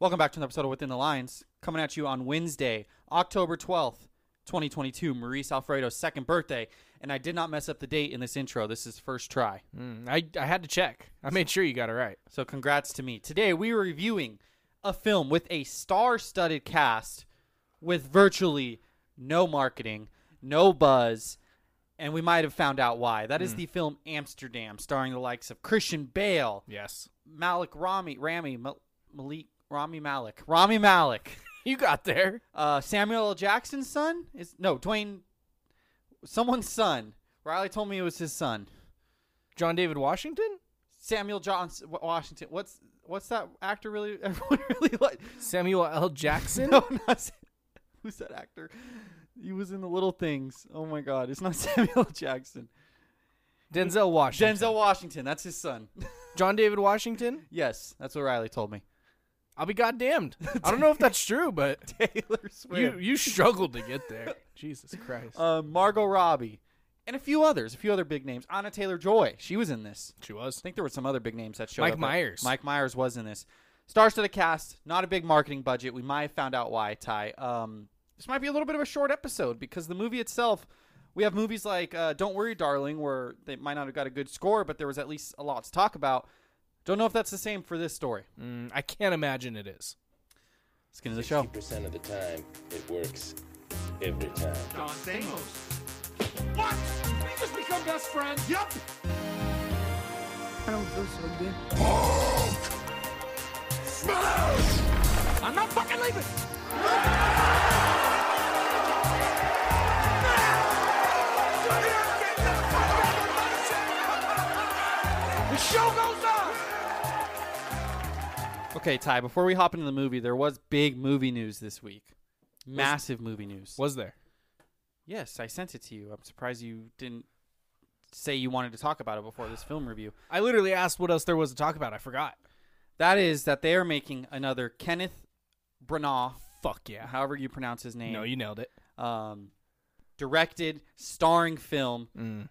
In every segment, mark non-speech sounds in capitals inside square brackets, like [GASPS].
Welcome back to another episode of Within the Lines, coming at you on Wednesday, October 12th, 2022, Maurice Alfredo's second birthday. And I did not mess up the date in this intro. This is first try. Mm, I, I had to check. I made sure you got it right. So congrats to me. Today we are reviewing a film with a star-studded cast with virtually no marketing, no buzz, and we might have found out why. That is the film Amsterdam, starring the likes of Christian Bale, Yes. Malek Rami, Rami, Mal- Malek, Rami Malek, Rami Malek. [LAUGHS] You got there. Uh, Samuel L. Jackson's son is no Dwayne. Someone's son. Riley told me it was his son. John David Washington? Samuel Johnson Washington. What's what's that actor really? [LAUGHS] Everyone really like. Samuel L. Jackson? [LAUGHS] No, not Sa- who's that actor? He was in the Little Things. Oh my God, it's not Samuel L. Jackson. Denzel Washington. Denzel Washington. That's his son. John David Washington? yes, that's what Riley told me. I'll be goddamned. I don't know if that's true, but [LAUGHS] Taylor you Swift. you struggled to get there. [LAUGHS] Jesus Christ. uh, Margot Robbie, and a few others, a few other big names. Anya Taylor-Joy. She was in this. she was. I think there were some other big names that showed up. Mike up. Myers. Mike Myers was in this. Stars to the cast, not a big marketing budget. We might have found out why, Ty. Um, this might be a little bit of a short episode because the movie itself, we have movies like uh, Don't Worry, Darling, where they might not have got a good score, but there was at least a lot to talk about. Don't know if that's the same for this story. Mm, I can't imagine it is. Let's get into the show. percent of the time, it works every time. Don Stamos. What? We just become best friends? Yup. I don't feel so good. Smash! I'm not fucking leaving. The show goes on. Okay, Ty, before we hop into the movie, there was big movie news this week. Massive movie news. Was there? Yes, I sent it to you. I'm surprised you didn't say you wanted to talk about it before this film review. I literally asked what else there was to talk about. I forgot. That is that they are making another Kenneth Branagh, Fuck yeah. however you pronounce his name, No, you nailed it. um, directed, starring film Mm.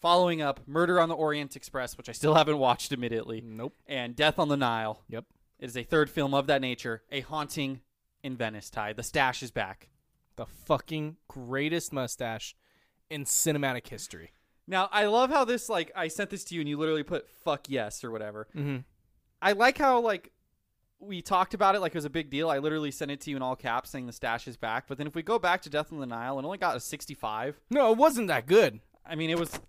following up Murder on the Orient Express, which I still haven't watched, admittedly, Nope. and Death on the Nile. Yep. It is a third film of that nature, A Haunting in Venice. Ty, the stash is back. The fucking greatest mustache in cinematic history. Now, I love how this like I sent this to you and you literally put "fuck yes" or whatever. Mm-hmm. I like how like we talked about it like it was a big deal. I literally sent it to you in all caps saying the stash is back. But then if we go back to Death on the Nile, it only got a 65. No, it wasn't that good. I mean, it was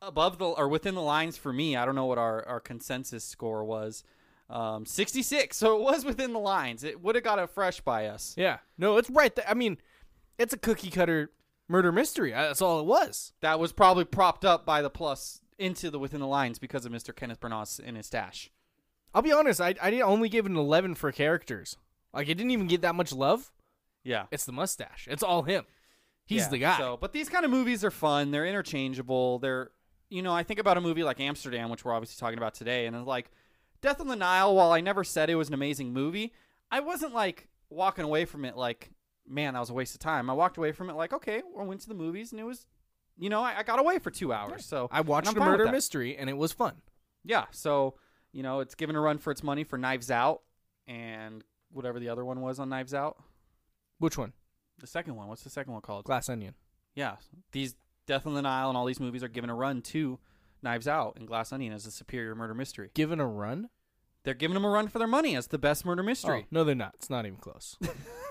above the or within the lines for me. I don't know what our our consensus score was. Um, 66. So it was within the lines. It would have got a fresh by us. Yeah. No, it's right there. I mean, it's a cookie cutter murder mystery. That's all it was. That was probably propped up by the plus into the within the lines because of Mr. Kenneth Branagh in his stash. I'll be honest. I I only give it an eleven for characters. Like it didn't even get that much love. Yeah. It's the mustache. It's all him. He's Yeah, the guy. So, but these kind of movies are fun. They're interchangeable. They're, you know, I think about a movie like Amsterdam, which we're obviously talking about today, and it's like Death on the Nile. While I never said it was an amazing movie, I wasn't like walking away from it like man, that was a waste of time. I walked away from it like, okay, I went to the movies and it was, you know, I, I got away for two hours. So I watched a I'm fine with murder mystery and it was fun. Yeah, so you know, it's given a run for its money for Knives Out and whatever the other one was on Knives Out. Which one? The second one. What's the second one called? Glass Onion. Yeah, these Death on the Nile and all these movies are given a run to Knives Out and Glass Onion as a superior murder mystery. Given a run? They're giving them a run for their money as the best murder mystery. Oh, no, they're not. It's not even close.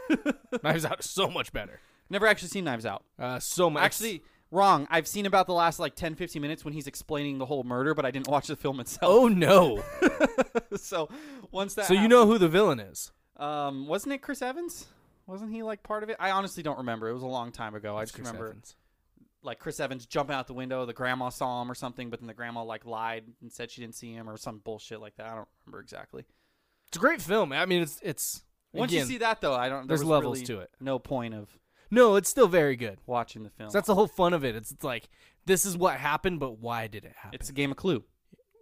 [LAUGHS] Knives Out is so much better. Never actually seen Knives Out. Uh, so much. Actually, wrong. I've seen about the last like 10, 15 minutes when he's explaining the whole murder, but I didn't watch the film itself. oh no. [LAUGHS] so once that so you know who the villain is? Um, wasn't it Chris Evans? Wasn't he like part of it? I honestly don't remember. It was a long time ago. I just Chris remember Evans. Like Chris Evans jumping out the window. The grandma saw him or something, but then the grandma like lied and said she didn't see him or some bullshit like that. I don't remember exactly. It's a great film. I mean, it's it's. Once again, you see that though, I don't. there there's levels really to it. No point of No, it's still very good. watching the film. So that's the whole fun of it. It's, it's like this is what happened, but why did it happen? it's a game of Clue.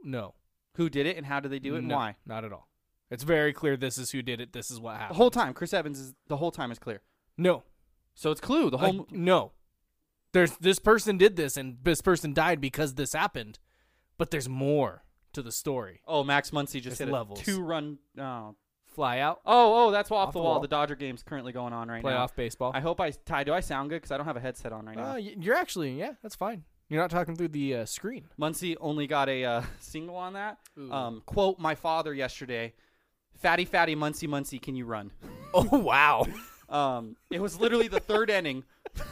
no, Who did it and how did they do it and No, why? Not at all. It's very clear. This is who did it. This is what happened. The happened. whole time, Chris Evans is the whole time is clear. no, So it's Clue. The whole. Like, no. There's this person did this, and this person died because this happened, but there's more to the story. oh, Max Muncy just It's hit levels. a two run. Oh, Fly out, oh, oh, that's off, Off the the wall. wall. The Dodger game's currently going on right now. playoff baseball. I hope I Ty. Do I sound good? Because I don't have a headset on right now. Uh, y- you're actually yeah, that's fine. You're not talking through the uh, screen. Muncy only got a uh, [LAUGHS] single on that. Um, quote my father yesterday: "Fatty, fatty, Muncy, Muncy, can you run?" Oh wow! [LAUGHS] Um, it was literally the third inning. [LAUGHS]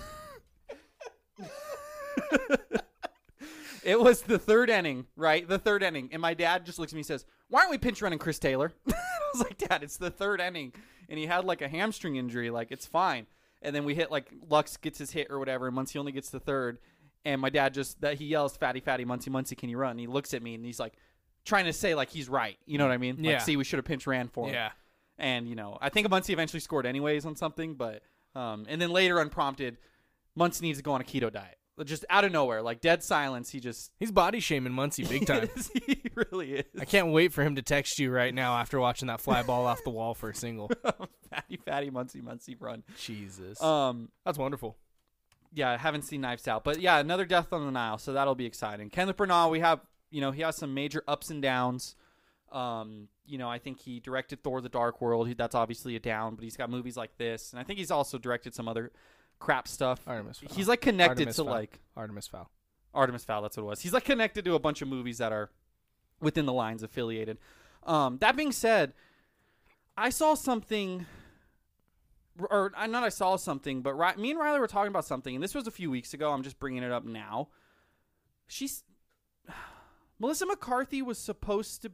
[LAUGHS] it was the third inning, right? The third inning, and my dad just looks at me and says, "Why aren't we pinch running Chris Taylor?" [LAUGHS] I was like, "Dad, it's the third inning, and he had like a hamstring injury. Like it's fine." And then we hit like Lux gets his hit or whatever, and Muncy only gets the third. And my dad just that he yells, "Fatty, fatty, Muncy, Muncy, can you run?" And he looks at me and he's like, trying to say like he's right. You know what I mean? Yeah. Like, see, we should have pinch ran for him. yeah, And you know, I think Muncy eventually scored anyways on something, but um, and then later unprompted, Muncy needs to go on a keto diet, just out of nowhere, like dead silence. He just he's body shaming Muncy big [LAUGHS] time. [LAUGHS] he really is. I can't wait for him to text you right now after watching that fly ball off the wall for a single. [LAUGHS] fatty, fatty, Muncy, Muncy, run. Jesus, Um, that's wonderful. yeah, I haven't seen Knives Out, but yeah, another Death on the Nile, so that'll be exciting. Kenneth Branagh, we have, you know, he has some major ups and downs. Um, you know, I think he directed Thor: The Dark World. He, that's obviously a down, but he's got movies like this, and I think he's also directed some other crap stuff. Artemis Fowl. He's like connected Artemis to Fowl. like Artemis Fowl. Artemis Fowl. That's what it was. He's like connected to a bunch of movies that are within the lines affiliated. Um, that being said, I saw something, or I not I saw something, but Ri- me and Riley were talking about something, and this was a few weeks ago. I'm just bringing it up now. She's [SIGHS] Melissa McCarthy was supposed to.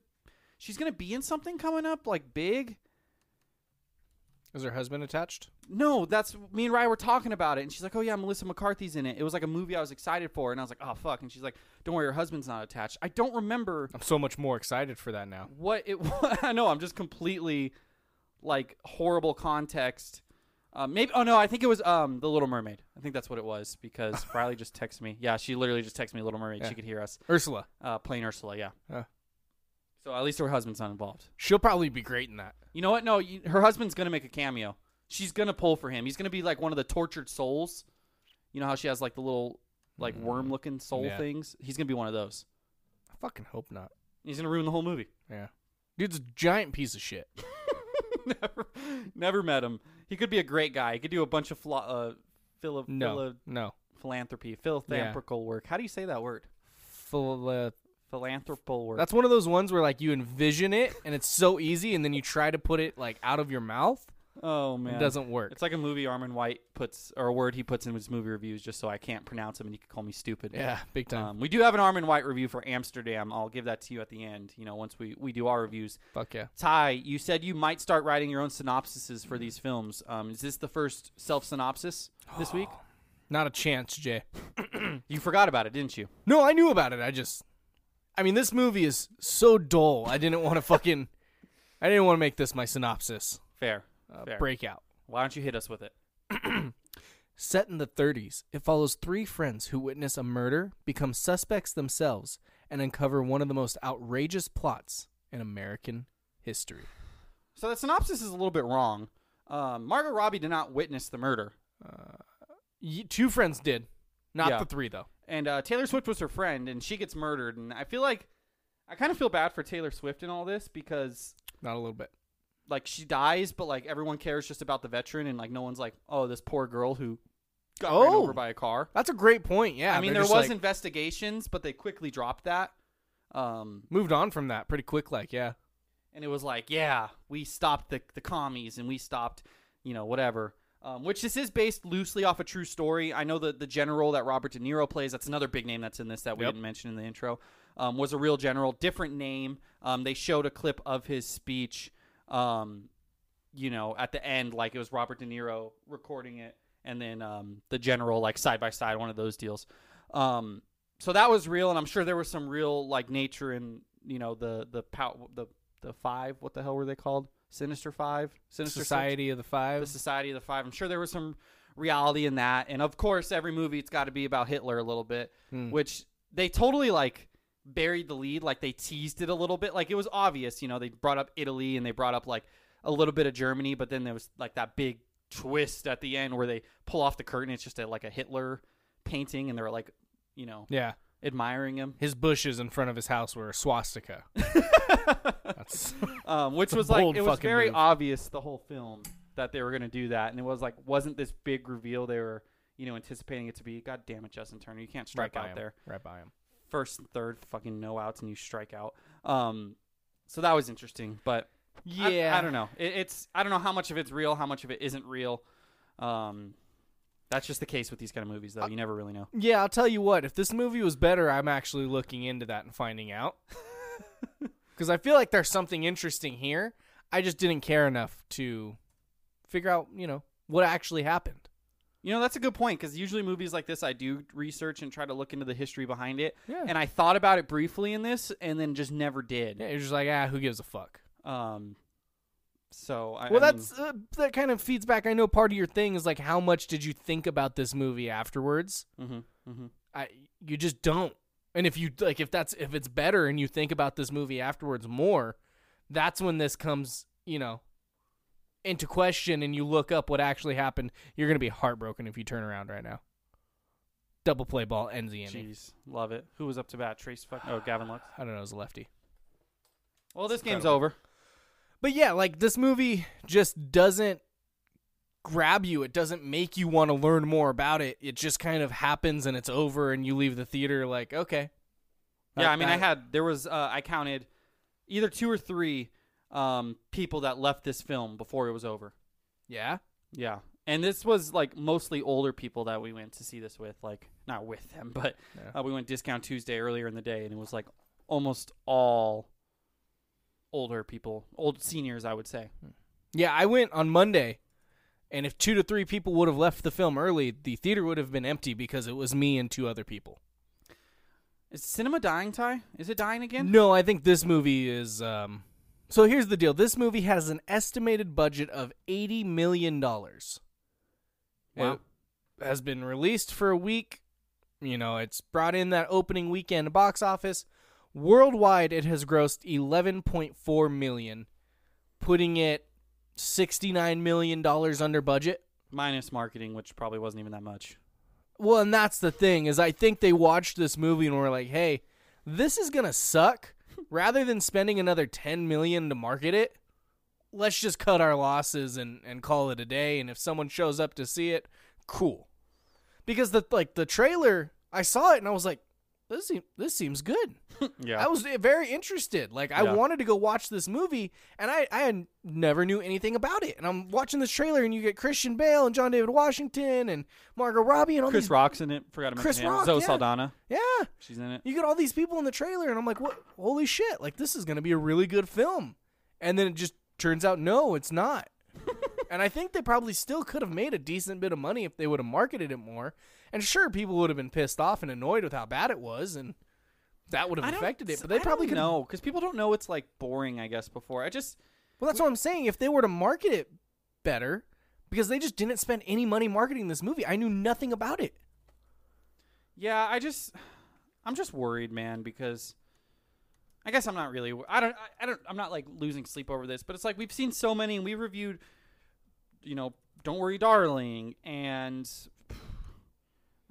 She's gonna be in something coming up, like big. Is her husband attached? No, that's me and Ryan were talking about it, and she's like, "Oh yeah, Melissa McCarthy's in it." It was like a movie I was excited for, and I was like, "Oh fuck!" And she's like, "Don't worry, her husband's not attached." I don't remember I'm so much more excited for that now. what it. [LAUGHS] was. I know I'm just completely like horrible context. Uh, maybe. Oh no, I think it was um the Little Mermaid. I think that's what it was because [LAUGHS] Riley just texted me. Yeah, she literally just texted me Little Mermaid. Yeah. She could hear us. Ursula. Uh, playing Ursula. Yeah. Uh. So at least her husband's not involved. She'll probably be great in that. You know what? No, you, her husband's gonna make a cameo. She's gonna pull for him. He's gonna be like one of the tortured souls. You know how she has like the little like worm-looking soul Mm. Yeah. things. He's gonna be one of those. I fucking hope not. He's gonna ruin the whole movie. Yeah. Dude's a giant piece of shit. [LAUGHS] never, never met him. He could be a great guy. He could do a bunch of philo- uh, philo- No. philo- No. philanthropy, philanthropical work. How do you say that word? Uh, Philanthropal that's one of those ones where like you envision it and it's so easy and then you try to put it like out of your mouth. oh man, It doesn't work. It's like a movie Armond White puts, or a word he puts in his movie reviews, just so I can't pronounce him and he can call me stupid. yeah, big time. Um, we do have an Armond White review for Amsterdam. I'll give that to you at the end. You know, once we, we do our reviews. Fuck yeah. Ty, you said you might start writing your own synopsises for these films. Um, is this the first self synopsis this [GASPS] week? Not a chance, Jay. You forgot about it, didn't you? No, I knew about it. I just I mean this movie is so dull. I didn't want to fucking I didn't want to make this my synopsis. Fair. Uh, Fair. breakout. Why don't you hit us with it? [CLEARS THROAT] Set in the 30s, it follows three friends who witness a murder, become suspects themselves, and uncover one of the most outrageous plots in American history. So that synopsis is a little bit wrong. Um, Margot Robbie did not witness the murder, Y- two friends did, not Yeah. the three though. And uh, Taylor Swift was her friend, and she gets murdered. And I feel like I kind of feel bad for Taylor Swift in all this because Not a little bit. like she dies, but like everyone cares just about the veteran, and like no one's like, oh, this poor girl who got ran Oh. over by a car. That's a great point. Yeah, I mean, there was like, investigations, but they quickly dropped that. Um, moved on from that pretty quick. Like, yeah, and it was like, yeah, we stopped the the commies and we stopped, you know, whatever. Um, which this is based loosely off a true story. I know that the general that Robert De Niro plays, that's another big name that's in this that we Yep. didn't mention in the intro, um, was a real general, different name. Um, they showed a clip of his speech, um, you know, at the end, like it was Robert De Niro recording it, and then um, the general, like side by side, one of those deals. Um, so that was real, and I'm sure there was some real like nature in you know the the pow- the the five. What the hell were they called? Sinister Five, Sinister Six? Society of the Five. the Society of the Five. I'm sure there was some reality in that, and of course, every movie it's got to be about Hitler a little bit, Hmm. which they totally like buried the lead, like they teased it a little bit, like it was obvious. You know, they brought up Italy and they brought up like a little bit of Germany, but then there was like that big twist at the end where they pull off the curtain. It's just a, like a Hitler painting, and they're like, you know, yeah, admiring him. his bushes in front of his house were a swastika. [LAUGHS] That's [LAUGHS] um, which was like bold it was fucking very move. obvious the whole film that they were going to do that, and it was like wasn't this big reveal they were you know anticipating it to be. God damn it, Justin Turner, you can't strike right out him. there. Right by him. First and third, fucking no outs, and you strike out. Um, so that was interesting, but I- Yeah, I, don't know. It, it's I don't know how much of it's real, how much of it isn't real. Um, that's just the case with these kind of movies, though. You never really know. Yeah, I'll tell you what. If this movie was better, I'm actually looking into that and finding out. [LAUGHS] Because I feel like there's something interesting here. I just didn't care enough to figure out, you know, what actually happened. You know, that's a good point because usually movies like this, I do research and try to look into the history behind it. Yeah. And I thought about it briefly in this, and then just never did. Yeah, you're just like, ah, who gives a fuck? Um, so I, Well, I mean, that's uh, that kind of feeds back. I know part of your thing is like, how much did you think about this movie afterwards? mhm, mhm. I you just don't. And if you like, if that's if it's better and you think about this movie afterwards more, that's when this comes, you know, into question. And you look up what actually happened. You're gonna be heartbroken if you turn around right now. Double play ball ends the inning. Jeez, love it. Who was up to bat? Trace fuck. Oh, Gavin Lux. I don't know, it was a lefty. Well, this game's incredible. over. But yeah, like this movie just doesn't grab you. It doesn't make you want to learn more about it. It just kind of happens and it's over, and you leave the theater like, okay. Yeah, I mean, I had there was uh, I counted either two or three um, people that left this film before it was over. Yeah. Yeah. And this was like mostly older people that we went to see this with, like not with them, [LAUGHS] but Yeah. uh, we went discount Tuesday earlier in the day, and it was like almost all older people, old seniors, I would say. Yeah, I went on Monday, and if two to three people would have left the film early, the theater would have been empty because it was me and two other people. Is cinema dying, Ty? Is it dying again? No, I think this movie is. Um, so here's the deal: this movie has an estimated budget of eighty million dollars. Wow. It has been released for a week. You know, it's brought in that opening weekend box office. Worldwide, it has grossed eleven point four million, putting it sixty-nine million dollars under budget. Minus marketing, which probably wasn't even that much. Well, and that's the thing is I think they watched this movie and were like, "Hey, this is going to suck. [LAUGHS] Rather than spending another 10 million to market it, let's just cut our losses and and call it a day and if someone shows up to see it, cool." Because the like the trailer, I saw it and I was like, "This seem, this seems good." [LAUGHS] Yeah. I was eh, very interested. Like I Yeah. wanted to go watch this movie, and I I had never knew anything about it. And I'm watching this trailer, and you get Christian Bale and John David Washington and Margot Robbie and all Chris these. Rock's in it. Forgot to mention Chris him. Rock, Zoe yeah. Saldana. Yeah, She's in it. you get all these people in the trailer, and I'm like, what? Holy shit! Like this is gonna be a really good film. And then it just turns out, no, it's not. [LAUGHS] and I think they probably still could have made a decent bit of money if they would have marketed it more. And sure, people would have been pissed off and annoyed with how bad it was, and that would have affected it. But I they probably don't could know because people don't know it's like boring. I guess before I just Well, that's what I'm saying. If they were to market it better, because they just didn't spend any money marketing this movie, I knew nothing about it. Yeah, I just, I'm just worried, man, because I guess I'm not really. I don't. I, I don't. I'm not like losing sleep over this, but it's like we've seen so many, and we reviewed you know, Don't Worry, Darling, and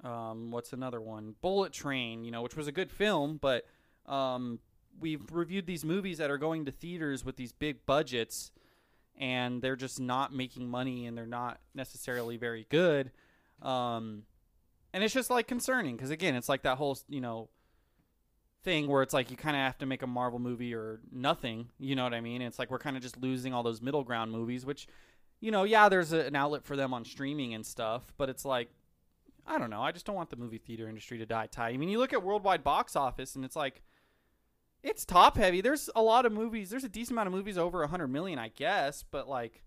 um, what's another one? Bullet Train, you know, which was a good film, but um, we've reviewed these movies that are going to theaters with these big budgets, and they're just not making money, and they're not necessarily very good. Um, and it's just like concerning because again, it's like that whole you know thing where it's like you kind of have to make a Marvel movie or nothing. You know what I mean? it's like we're kind of just losing all those middle ground movies, which, you know, yeah, there's a, an outlet for them on streaming and stuff, but it's like, I don't know. I just don't want the movie theater industry to die. Ty, I mean, you look at worldwide box office and it's like, it's top heavy. There's a lot of movies. There's a decent amount of movies over a hundred million, I guess, but like,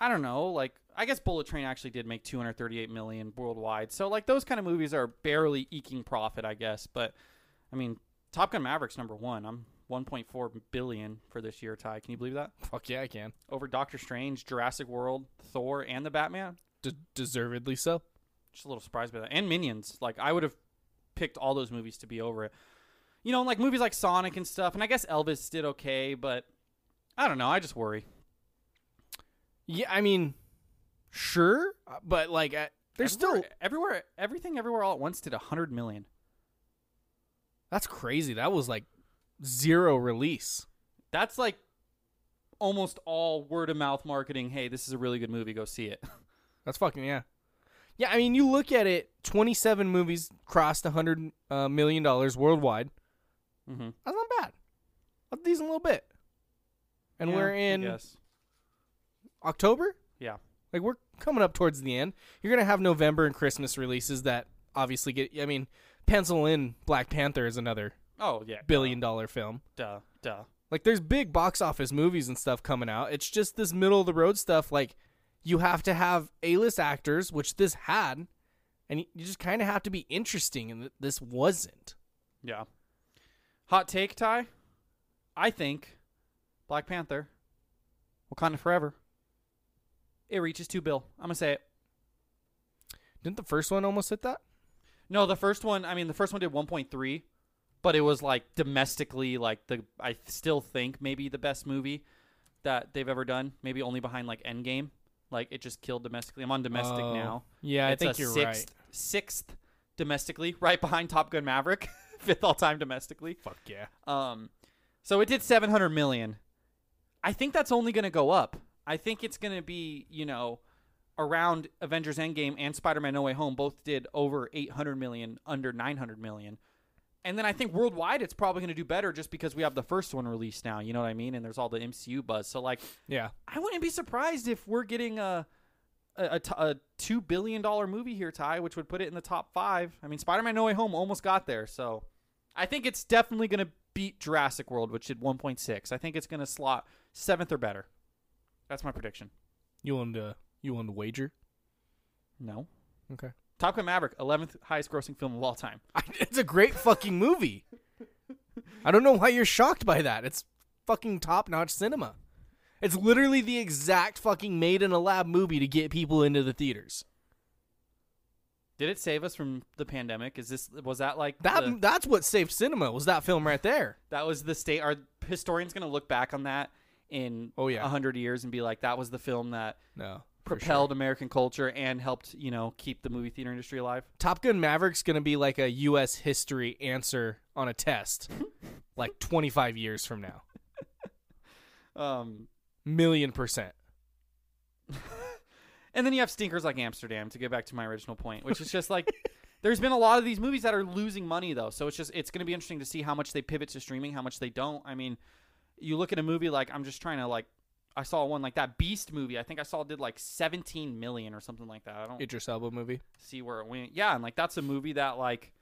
I don't know. Like, I guess Bullet Train actually did make 238 million worldwide. So like those kind of movies are barely eking profit, I guess. But I mean, Top Gun Maverick's number one. I'm 1.4 billion for this year, Ty. Can you believe that? Fuck yeah, I can. Over Doctor Strange, Jurassic World, Thor, and the Batman. D- deservedly so. Just a little surprised by that. And Minions. Like I would have picked all those movies to be over it. You know, like movies like Sonic and stuff. And I guess Elvis did okay, but I don't know. I just worry. Yeah, I mean, sure, but like, there's everywhere, still everywhere, everything, everywhere, all at once did a 100 million. that's crazy. That was like zero release. That's like almost all word of mouth marketing. Hey, this is a really good movie. Go see it. [LAUGHS] That's fucking yeah. Yeah, I mean, you look at it. Twenty-seven movies crossed a hundred uh, million dollars worldwide. mm-hmm. That's not bad. A decent little bit. And we're in Yes. October. Yeah. Like we're coming up towards the end. You're gonna have November and Christmas releases that obviously get. I mean, pencil in Black Panther is another Oh yeah. billion dollar film. Duh. Duh. Like there's big box office movies and stuff coming out. It's just this middle of the road stuff. Like you have to have A list actors, which this had, and you just kind of have to be interesting, and this wasn't. Yeah. Hot take, Ty. I think Black Panther, Wakanda Forever. It reaches two bill. I'm gonna say it. Didn't the first one almost hit that? No, the first one. I mean, the first one did 1.3, but it was like domestically, like the. I still think maybe the best movie that they've ever done. Maybe only behind like Endgame. Like it just killed domestically. I'm on domestic Oh, now. yeah, I It's think a you're sixth, Sixth domestically, right behind Top Gun Maverick, [LAUGHS] fifth all time domestically. Fuck yeah. Um, so it did 700 million. I think that's only going to go up. I think it's going to be, you know, around Avengers Endgame and Spider-Man No Way Home both did over 800 million, under 900 million. And then I think worldwide it's probably going to do better just because we have the first one released now, you know what I mean? And there's all the MCU buzz. So like Yeah. I wouldn't be surprised if we're getting a a two billion dollar movie here, Ty, which would put it in the top five. I mean, Spider-Man: No Way Home almost got there, so I think it's definitely going to beat Jurassic World, which did 1.6. I think it's going to slot seventh or better. That's my prediction. You want to you want to wager? No, Okay. Top Gun Maverick, 11th highest grossing film of all time. [LAUGHS] it's a great fucking movie. I don't know why you're shocked by that. It's fucking top notch cinema. It's literally the exact fucking made in a lab movie to get people into the theaters. Did it save us from the pandemic? Is this was that like That the- that's what saved cinema was that film right there. that was the state? Are historians going to look back on that in Oh, yeah. a hundred years and be like, that was the film that No. Propelled American culture and helped you know keep the movie theater industry alive. Top Gun Maverick's going to be like a US history answer on a test [LAUGHS] like 25 years from now. [LAUGHS] Um, Million percent. [LAUGHS] and then you have stinkers like Amsterdam to get back to my original point, which is just like there's been a lot of these movies that are losing money though, so it's just it's going to be interesting to see how much they pivot to streaming, how much they don't. I mean, you look at a movie like I'm just trying to like I saw one like that Beast movie. I think I saw it did like 17 million or something like that. I don't Idris Elba movie. see where it went. Yeah, and like that's a movie that like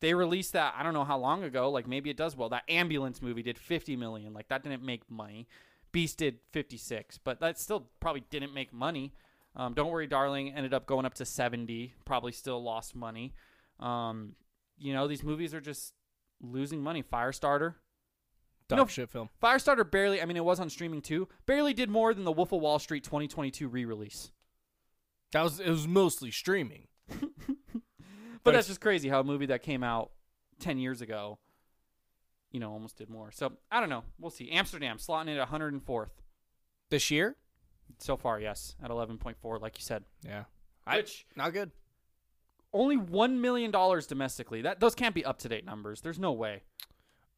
they released that I don't know how long ago. Like maybe it does well. That ambulance movie did 50 million. Like that didn't make money. Beast did 56, but that still probably didn't make money. Um, don't worry, darling. Ended up going up to 70. Probably still lost money. Um, you know these movies are just losing money. Firestarter. Dog know- shit film. Firestarter barely. I mean, it was on streaming too. Barely did more than the Wolf of Wall Street 2022 re-release. That was it was mostly streaming. But [LAUGHS] But that's just crazy how a movie that came out 10 years ago, you know, almost did more. So I don't know. We'll see. Amsterdam slotting it at 104th. This year? So far, yes, at 11.4, like you said. Yeah. Which not good. only one million dollars domestically. That those can't be up to date numbers. There's no way.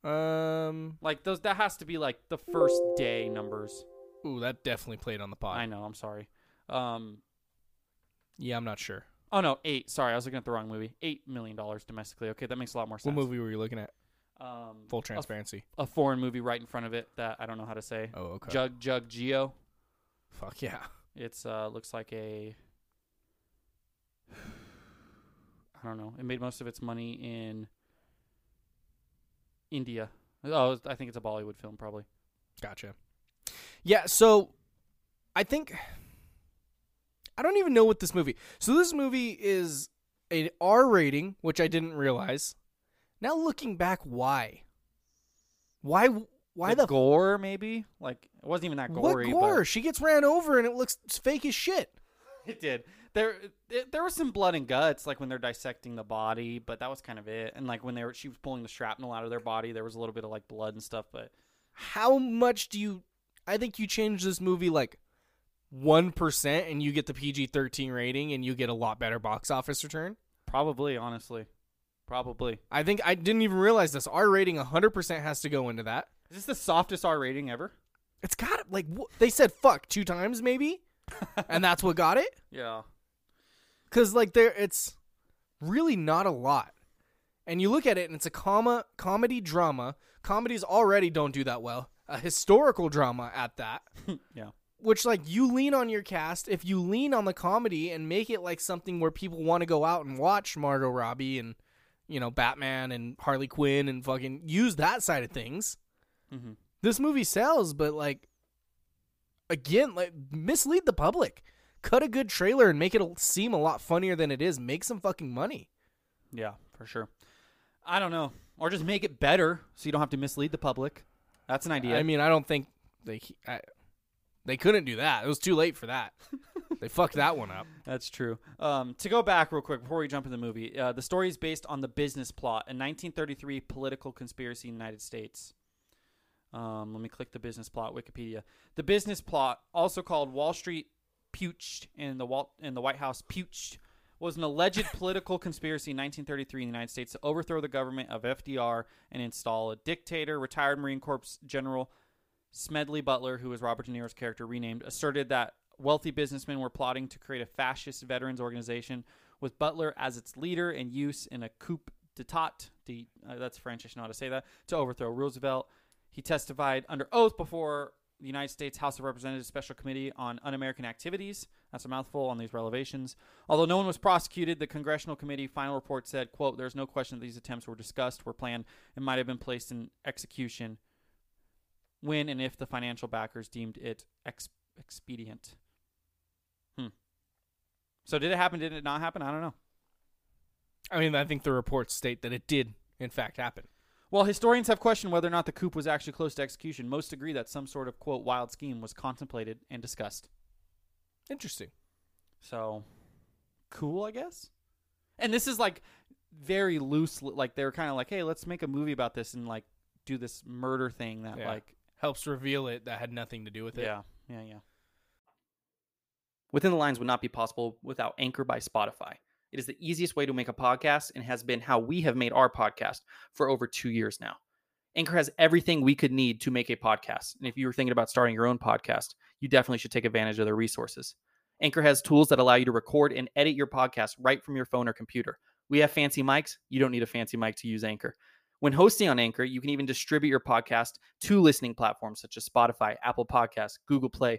Um. Like those, that has to be like the first day numbers. Ooh, that definitely played on the pod. I know. I'm sorry. Um. Yeah, I'm not sure. Oh no, eight. Sorry, I was looking at the wrong movie. Eight million dollars domestically. Okay, that makes a lot more sense. What movie were you looking at? Um, Full a- transparency. A, foreign movie right in front of it that I don't know how to say. Oh, okay. Jug Jugg Jeeyo. Fuck yeah. It's uh looks like a. I don't know. It made most of its money in India. Oh, I think it's a Bollywood film, probably. Gotcha. Yeah, so I think I don't even know what this movie. So this movie is a R rating, which I didn't realize. Now looking back, why? Why? Why the, gore? Maybe like it wasn't even that what gory. gore? But She gets ran over and it looks fake as shit. [LAUGHS] it did. There, it, there was some blood and guts, like when they're dissecting the body, but that was kind of it. And like when they were, she was pulling the shrapnel out of their body, there was a little bit of like blood and stuff. But How much do you? I think you change this movie like one percent, and you get the PG thirteen rating, and you get a lot better box office return. probably, honestly, probably. I think I didn't even realize this. R rating 100% has to go into that. Is this the softest R rating ever? It's got like wh- they said fuck two times maybe, [LAUGHS] and that's what got it. Yeah. Cause like there, it's really not a lot. And you look at it, and it's a comma comedy drama. Comedies already don't do that well. A historical drama at that. [LAUGHS] Yeah. Which like you lean on your cast. If you lean on the comedy and make it like something where people want to go out and watch Margot Robbie and you know Batman and Harley Quinn and fucking use that side of things. Mm-hmm. this movie sells, but like again, like mislead the public. Cut a good trailer and make it seem a lot funnier than it is. Make some fucking money. Yeah, for sure. I don't know, or just make it better so you don't have to mislead the public. That's an idea. I mean, I don't think they I, they couldn't do that. It was too late for that. [LAUGHS] they fucked that one up. That's true. Um, to go back real quick before we jump into the movie, uh, the story is based on the business plot, a 1933 political conspiracy in the United States. Um, let me click the business plot Wikipedia. The business plot, also called Wall Street Putsch and the Walt and the White House Putsch, was an alleged [LAUGHS] political conspiracy in 1933 in the United States to overthrow the government of FDR and install a dictator. Retired Marine Corps General Smedley Butler, who was Robert De Niro's character renamed, asserted that wealthy businessmen were plotting to create a fascist veterans organization with Butler as its leader and use in a coup d'etat. De, uh, that's French, I should know how to say that, to overthrow Roosevelt. He testified under oath before the United States House of Representatives Special Committee on Un-American Activities. That's a mouthful on these revelations. Although no one was prosecuted, the Congressional Committee final report said, quote, there's no question that these attempts were discussed, were planned, and might have been placed in execution when and if the financial backers deemed it ex- expedient. Hmm. So did it happen? Did it not happen? I don't know. I mean, I think the reports state that it did in fact happen. Well, historians have questioned whether or not the coup was actually close to execution. Most agree that some sort of quote wild scheme was contemplated and discussed. Interesting. So cool, I guess. And this is like very loose. Like they were kind of like, hey, let's make a movie about this and like do this murder thing that Yeah. like Helps reveal it that had nothing to do with it. Yeah, yeah, yeah. Within the Lines would not be possible without Anchor by Spotify. It is the easiest way to make a podcast and has been how we have made our podcast for over two years now. Anchor has everything we could need to make a podcast. And if you were thinking about starting your own podcast, you definitely should take advantage of their resources. Anchor has tools that allow you to record and edit your podcast right from your phone or computer. We have fancy mics. You don't need a fancy mic to use Anchor. When hosting on Anchor, you can even distribute your podcast to listening platforms such as Spotify, Apple Podcasts, Google Play,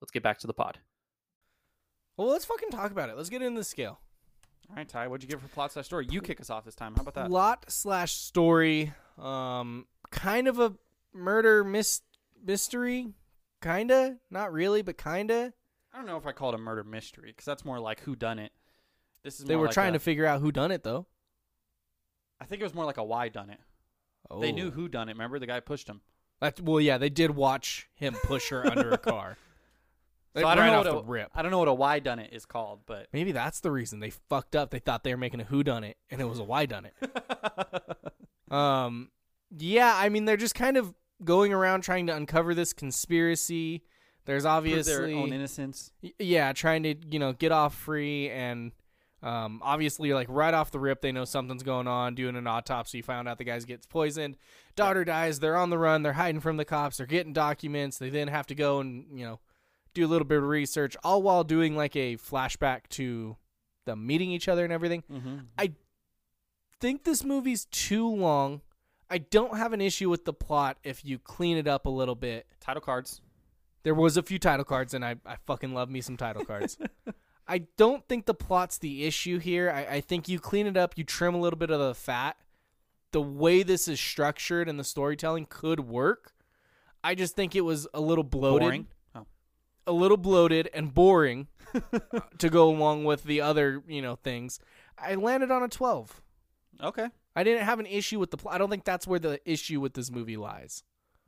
Let's get back to the pod. Well, let's fucking talk about it. Let's get into the scale. All right, Ty, what'd you give for plot slash story? You kick us off this time. How about that? Plot slash story. Um, kind of a murder mis- mystery. Kinda, not really, but kinda. I don't know if I call it a murder mystery because that's more like who done it. This is They were like trying a- to figure out who done it though. I think it was more like a why done it. Oh. They knew who done it. Remember the guy pushed him. That, well, yeah, they did watch him push her under a car. [LAUGHS] So I don't right know off what the a, rip. I don't know what a why done it is called, but Maybe that's the reason they fucked up. They thought they were making a who done it, and it was a why done it. [LAUGHS] um, yeah, I mean they're just kind of going around trying to uncover this conspiracy. There's prove obviously their own innocence. Yeah, trying to you know get off free and um, obviously like right off the rip they know something's going on. Doing an autopsy, found out the guy gets poisoned. Daughter dies. They're on the run. They're hiding from the cops. They're getting documents. They then have to go and you know do a little bit of research, all while doing like a flashback to them meeting each other and everything. Mm-hmm. I think this movie's too long. I don't have an issue with the plot if you clean it up a little bit. Title cards. There was a few title cards, and I, I fucking love me some title cards. [LAUGHS] I don't think the plot's the issue here. I, I think you clean it up, you trim a little bit of the fat. The way this is structured and the storytelling could work. I just think it was a little bloated, Boring. A little bloated and boring [LAUGHS] uh, to go along with the other, you know, things. I landed on a 12. Okay. I didn't have an issue with the plot. I don't think that's where the issue with this movie lies.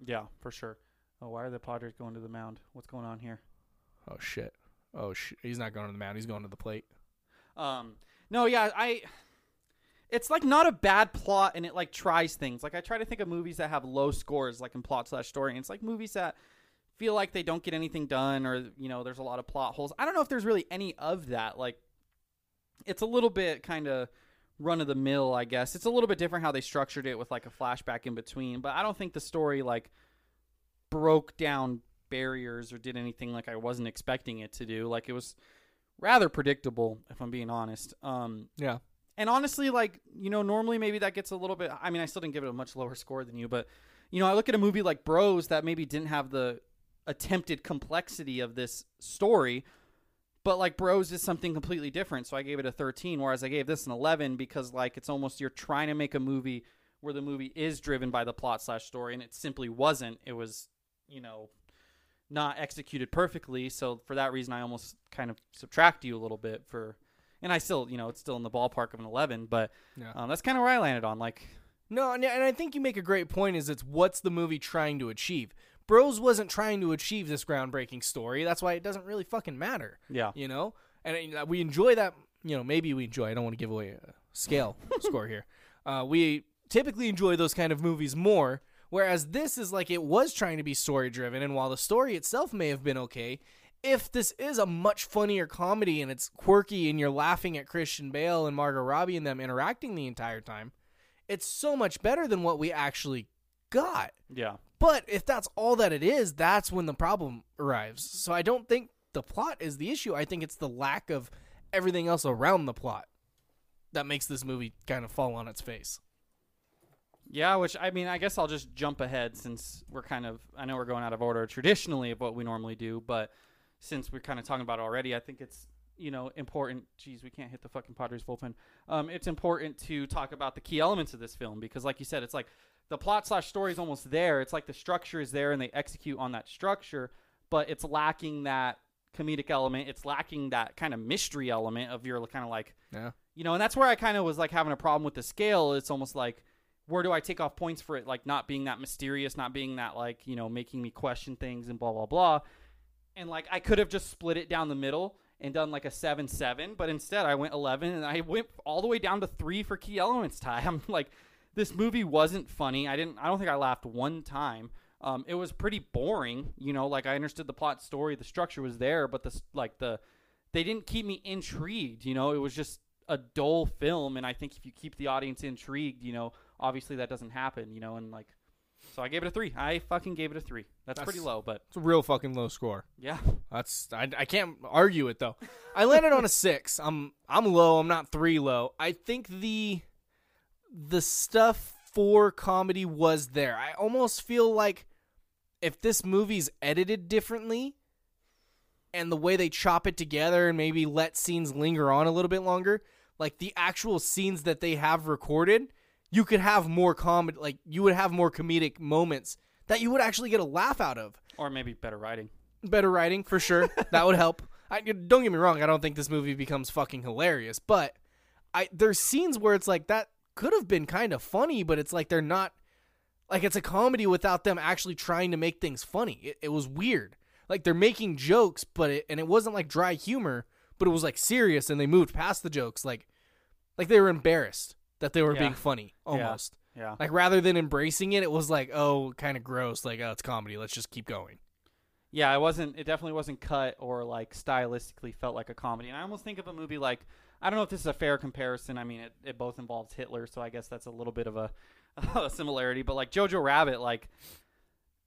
Yeah, for sure. Oh, why are the Padres going to the mound? What's going on here? Oh shit. Oh shit. He's not going to the mound. He's going to the plate. Um, no, yeah, I. It's like not a bad plot, and it like tries things. Like I try to think of movies that have low scores, like in plot slash story, and it's like movies that feel like they don't get anything done, or you know, there's a lot of plot holes. I don't know if there's really any of that. Like, it's a little bit kind of run of the mill, I guess. It's a little bit different how they structured it with like a flashback in between, but I don't think the story like broke down barriers or did anything like I wasn't expecting it to do. Like it was rather predictable, if I'm being honest. Um, Yeah. and honestly, like you know, normally maybe that gets a little bit. I mean, I still didn't give it a much lower score than you, but you know, I look at a movie like Bros that maybe didn't have the attempted complexity of this story, but like Bros is something completely different. So I gave it a 13, whereas I gave this an 11 because like it's almost you're trying to make a movie where the movie is driven by the plot slash story, and it simply wasn't. It was, you know, not executed perfectly. So for that reason, I almost kind of subtract you a little bit for. And I still, you know, it's still in the ballpark of an 11, but Yeah. um, that's kind of where I landed on. Like, No, and, and I think you make a great point. Is it's what's the movie trying to achieve? Bros wasn't trying to achieve this groundbreaking story. That's why it doesn't really fucking matter. yeah, You know, and uh, we enjoy that. You know, maybe we enjoy. I don't want to give away a scale [LAUGHS] score here. Uh, we typically enjoy those kind of movies more. Whereas this is like it was trying to be story driven, and while the story itself may have been okay, if this is a much funnier comedy and it's quirky and you're laughing at Christian Bale and Margot Robbie and them interacting the entire time, it's so much better than what we actually got. yeah. But if that's all that it is, that's when the problem arrives. So I don't think the plot is the issue. I think it's the lack of everything else around the plot that makes this movie kind of fall on its face. Yeah, which I mean, I guess I'll just jump ahead since we're kind of, I know we're going out of order traditionally of what we normally do, but since we're kind of talking about already, I think it's, you know, important. Geez, we can't hit the fucking Padres bullpen. Um, it's important to talk about the key elements of this film because, like you said, it's like the plot slash story is almost there. It's like the structure is there and they execute on that structure, but it's lacking that comedic element. It's lacking that kind of mystery element of your kind of like, Yeah. you know, and that's where I kind of was like having a problem with the scale. It's almost like, where do I take off points for it, like not being that mysterious, not being that like you know making me question things and blah blah blah, and like I could have just split it down the middle and done like a seven seven, but instead I went eleven and I went all the way down to three for key elements. Ty, [LAUGHS] I'm like, this movie wasn't funny. I didn't. I don't think I laughed one time. Um, it was pretty boring. You know, like I understood the plot story, the structure was there, but the like the they didn't keep me intrigued. You know, it was just a dull film, and I think if you keep the audience intrigued, you know, obviously that doesn't happen. You know, and like, so I gave it a three. I fucking gave it a three. That's, That's- pretty low, but It's a real fucking low score. yeah, That's I, I can't argue it though. I landed on a six. I'm I'm low. I'm not three low. I think the the stuff for comedy was there. I almost feel like if this movie's edited differently and the way they chop it together and maybe let scenes linger on a little bit longer, like the actual scenes that they have recorded, you could have more comedy like you would have more comedic moments that you would actually get a laugh out of or maybe better writing. better writing for sure. [LAUGHS] that would help. I don't get me wrong. I don't think this movie becomes fucking hilarious, but I there's scenes where it's like that could have been kind of funny, but it's like they're not. Like it's a comedy without them actually trying to make things funny. It, it was weird. Like they're making jokes, but it, and it wasn't like dry humor, but it was like serious, and they moved past the jokes. Like, like they were embarrassed that they were Yeah. being funny almost. Yeah. Like rather than embracing it, it was like, oh, kind of gross. Like, oh, it's comedy. Let's just keep going. Yeah, it wasn't. It definitely wasn't cut or like stylistically felt like a comedy. And I almost think of a movie like I don't know if this is a fair comparison. I mean, it, it both involves Hitler, so I guess that's a little bit of a, [LAUGHS] a similarity. But like Jojo Rabbit, like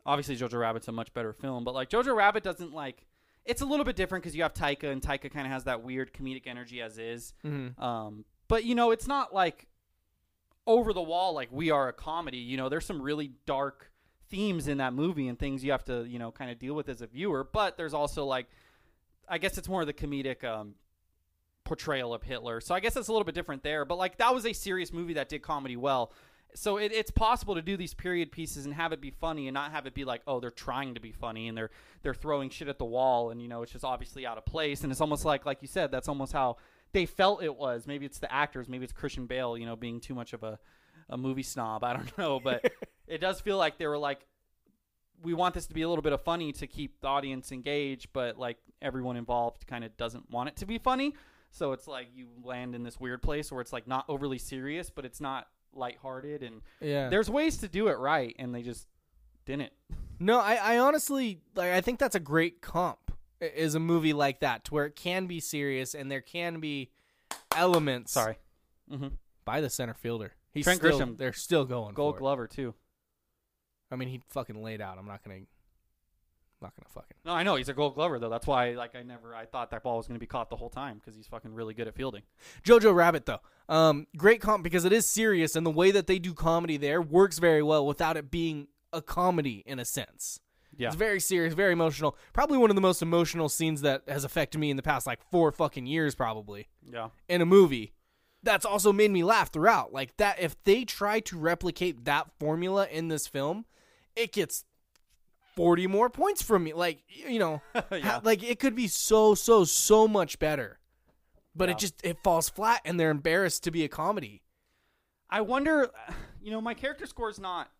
obviously Jojo Rabbit's a much better film, but like Jojo Rabbit doesn't like. It's a little bit different because you have Taika, and Taika kind of has that weird comedic energy as is. Mm-hmm. Um, but you know, it's not like over the wall like we are a comedy. You know, there's some really dark themes in that movie and things you have to you know kind of deal with as a viewer. But there's also like, I guess it's more of the comedic um, portrayal of Hitler. So I guess that's a little bit different there. But like that was a serious movie that did comedy well. So it, it's possible to do these period pieces and have it be funny and not have it be like, oh, they're trying to be funny and they're they're throwing shit at the wall and you know it's just obviously out of place and it's almost like like you said that's almost how they felt it was. Maybe it's the actors, maybe it's Christian Bale, you know, being too much of a a movie snob. I don't [LAUGHS] know, but [LAUGHS] it does feel like they were like, we want this to be a little bit of funny to keep the audience engaged, but like everyone involved kind of doesn't want it to be funny. So it's like you land in this weird place where it's like not overly serious, but it's not lighthearted, and Yeah. there's ways to do it right, and they just didn't. No, I, I honestly like. I think that's a great comp. Is a movie like that to where it can be serious and there can be elements. Sorry, mm-hmm. by the center fielder. He's Trent still, Grisham. They're still going Gold. Glover too. I mean, he fucking laid out. I'm not gonna. Not gonna fucking. No, I know he's a Gold Glover though. That's why, like, I never, I thought that ball was going to be caught the whole time because he's fucking really good at fielding. Jojo Rabbit though, um, great comp because it is serious and the way that they do comedy there works very well without it being a comedy in a sense. Yeah, It's very serious, very emotional. Probably one of the most emotional scenes that has affected me in the past like four fucking years, probably yeah, in a movie. That's also made me laugh throughout. Like that, if they try to replicate that formula in this film, it gets forty more points from me. Like you know, [LAUGHS] Yeah. like it could be so so so much better, but Yeah. it just it falls flat, and they're embarrassed to be a comedy. I wonder. [SIGHS] You know, my character score is not.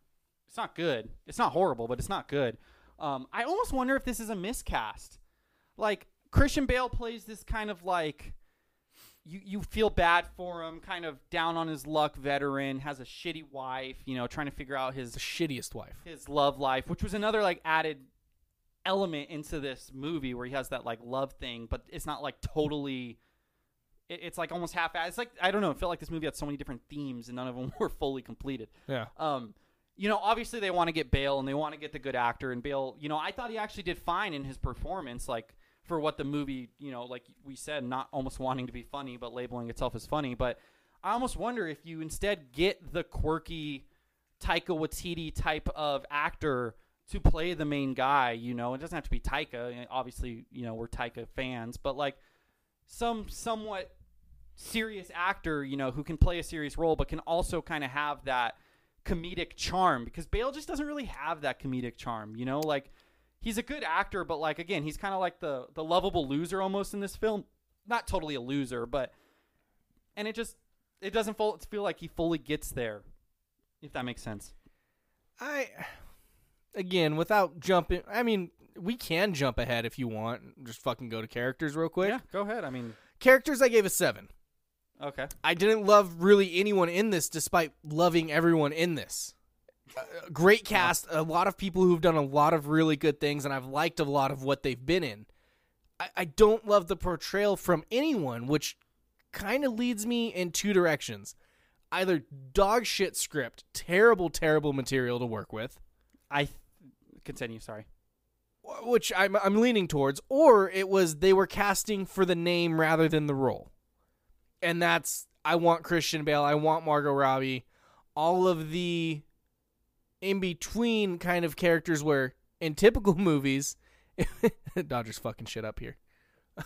It's not good. It's not horrible, but it's not good. Um, I almost wonder if this is a miscast. Like Christian Bale plays this kind of like. You, you feel bad for him, kind of down on his luck veteran, has a shitty wife, you know, trying to figure out his The shittiest wife. his love life, which was another like added element into this movie where he has that like love thing, but it's not like totally. It, it's like almost half. It's like I don't know. It felt like this movie had so many different themes and none of them [LAUGHS] were fully completed. Yeah. Um, you know, obviously they want to get Bale and they want to get the good actor and Bale. You know, I thought he actually did fine in his performance, like for what the movie. You know, like we said, not almost wanting to be funny, but labeling itself as funny. But I almost wonder if you instead get the quirky Taika Waititi type of actor to play the main guy. You know, it doesn't have to be Taika. Obviously, you know we're Taika fans, but like some somewhat serious actor, you know, who can play a serious role, but can also kind of have that comedic charm because Bale just doesn't really have that comedic charm. You know, like he's a good actor, but like again, he's kind of like the the lovable loser almost in this film. Not totally a loser, but and it just it doesn't feel, feel like he fully gets there. If that makes sense. I again without jumping. I mean, we can jump ahead if you want. Just fucking go to characters real quick. Yeah, go ahead. I mean, Characters, I gave a seven. okay. I didn't love really anyone in this, despite loving everyone in this. Uh, great cast, a lot of people who've done a lot of really good things, and I've liked a lot of what they've been in. I, I don't love the portrayal from anyone, which kind of leads me in two directions. Either dog shit script, terrible, terrible material to work with, I th- continue. Sorry. which I'm I'm leaning towards, or it was they were casting for the name rather than the role. And that's I want Christian Bale, I want Margot Robbie, all of the in between kind of characters where in typical [LAUGHS] movies [LAUGHS] Dodgers fucking shit up here. [LAUGHS]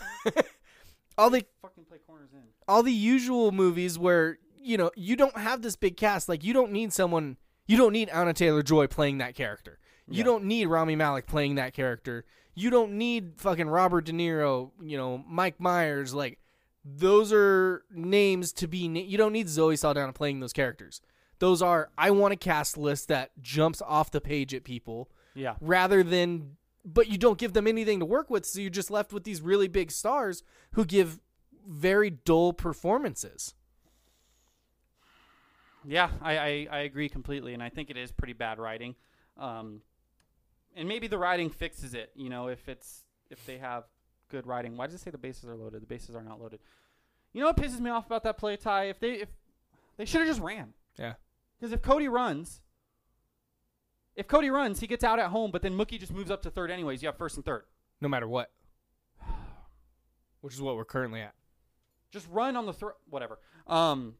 all the Fucking play corners in. all the usual movies where you know you don't have this big cast like you don't need someone you don't need Anya Taylor-Joy playing that character you Yeah. don't need Rami Malek playing that character You don't need fucking Robert De Niro, you know, Mike Myers. Like, those are names to be. Na- you don't need Zoe Saldana playing those characters. Those are I want a cast list that jumps off the page at people Yeah. rather than but you don't give them anything to work with so you're just left with these really big stars who give very dull performances Yeah, I, I, I agree completely, and I think it is pretty bad writing. Um, and maybe the writing fixes it. You know, if it's if they have good writing. Why does it say the bases are loaded? The bases are not loaded. You know what pisses me off about that play tie? If they if they should have just ran. yeah Because if Cody runs, if Cody runs, he gets out at home, but then Mookie just moves up to third anyways. You have first and third. no matter what which is what we're currently at Just run on the throw. Whatever. Um.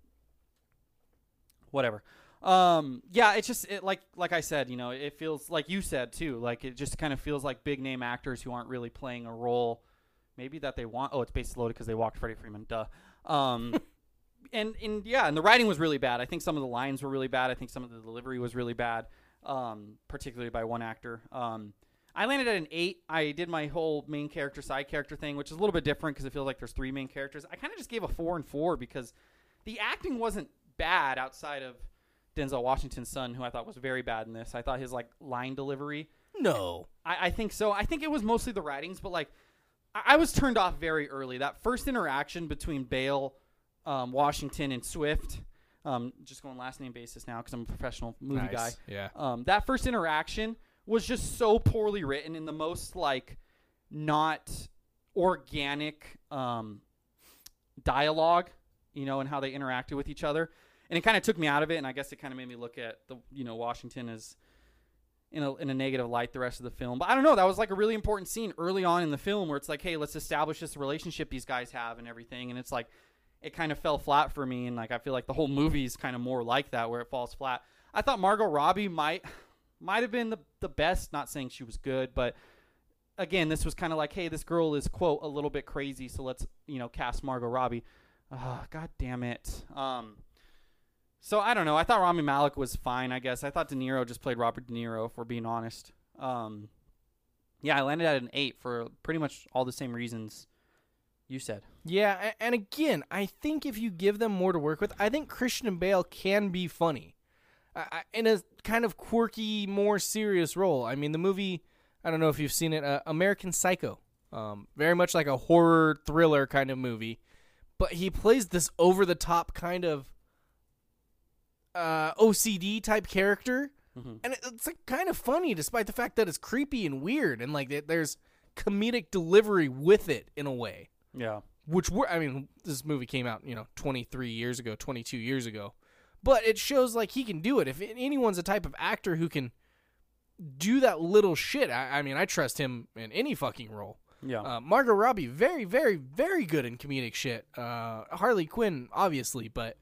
Whatever. Um. Yeah. It's just it, like like I said. You know, it feels like you said too. Like it just kind of feels like big name actors who aren't really playing a role. Maybe that they want. Oh, it's bases loaded because they walked Freddie Freeman. Duh. Um. [LAUGHS] and and yeah, and the writing was really bad. I think some of the lines were really bad. I think some of the delivery was really bad. Um. Particularly by one actor. Um. I landed at an eight. I did my whole main character, side character thing, which is a little bit different because it feels like there's three main characters. I kind of just gave a four and four because the acting wasn't bad outside of Denzel Washington's son, who I thought was very bad in this. I thought his like line delivery. no I, I think so. I think it was mostly the writings, but like I, I was turned off very early. That first interaction between Bale, um, Washington, and Swift. Um, just going last name basis now because I'm a professional movie Nice. guy. Yeah. Um, that first interaction was just so poorly written in the most like not organic um, dialogue, you know, and how they interacted with each other. And it kind of took me out of it, and I guess it kind of made me look at the you know Washington as in a in a negative light the rest of the film. But I don't know, that was like a really important scene early on in the film where it's like, hey, let's establish this relationship these guys have and everything, and it's like it kind of fell flat for me, and like I feel like the whole movie is kind of more like that where it falls flat. I thought Margot Robbie might might have been the the best. Not saying she was good, but again, this was kind of like, hey, this girl is quote a little bit crazy, so let's you know cast Margot Robbie. Oh, God damn it. Um, so I don't know. I thought Rami Malek was fine. I guess I thought De Niro just played Robert De Niro. If we're being honest. Um, yeah, I landed at an eight for pretty much all the same reasons you said. Yeah, and again, I think if you give them more to work with, I think Christian Bale can be funny I- in a kind of quirky, more serious role. I mean, the movie, I don't know if you've seen it, uh, American Psycho, um, very much like a horror thriller kind of movie, but he plays this over the top kind of uh, OCD type character. And it's like kind of funny, despite the fact that it's creepy and weird, and like there's comedic delivery with it in a way Yeah. which were I mean this movie came out you know 23 years ago 22 years ago. But it shows like he can do it. If anyone's a type of actor who can do that little shit I, I mean I trust him in any fucking role. Yeah. uh, Margot Robbie very very very good in comedic shit. Uh, Harley Quinn obviously but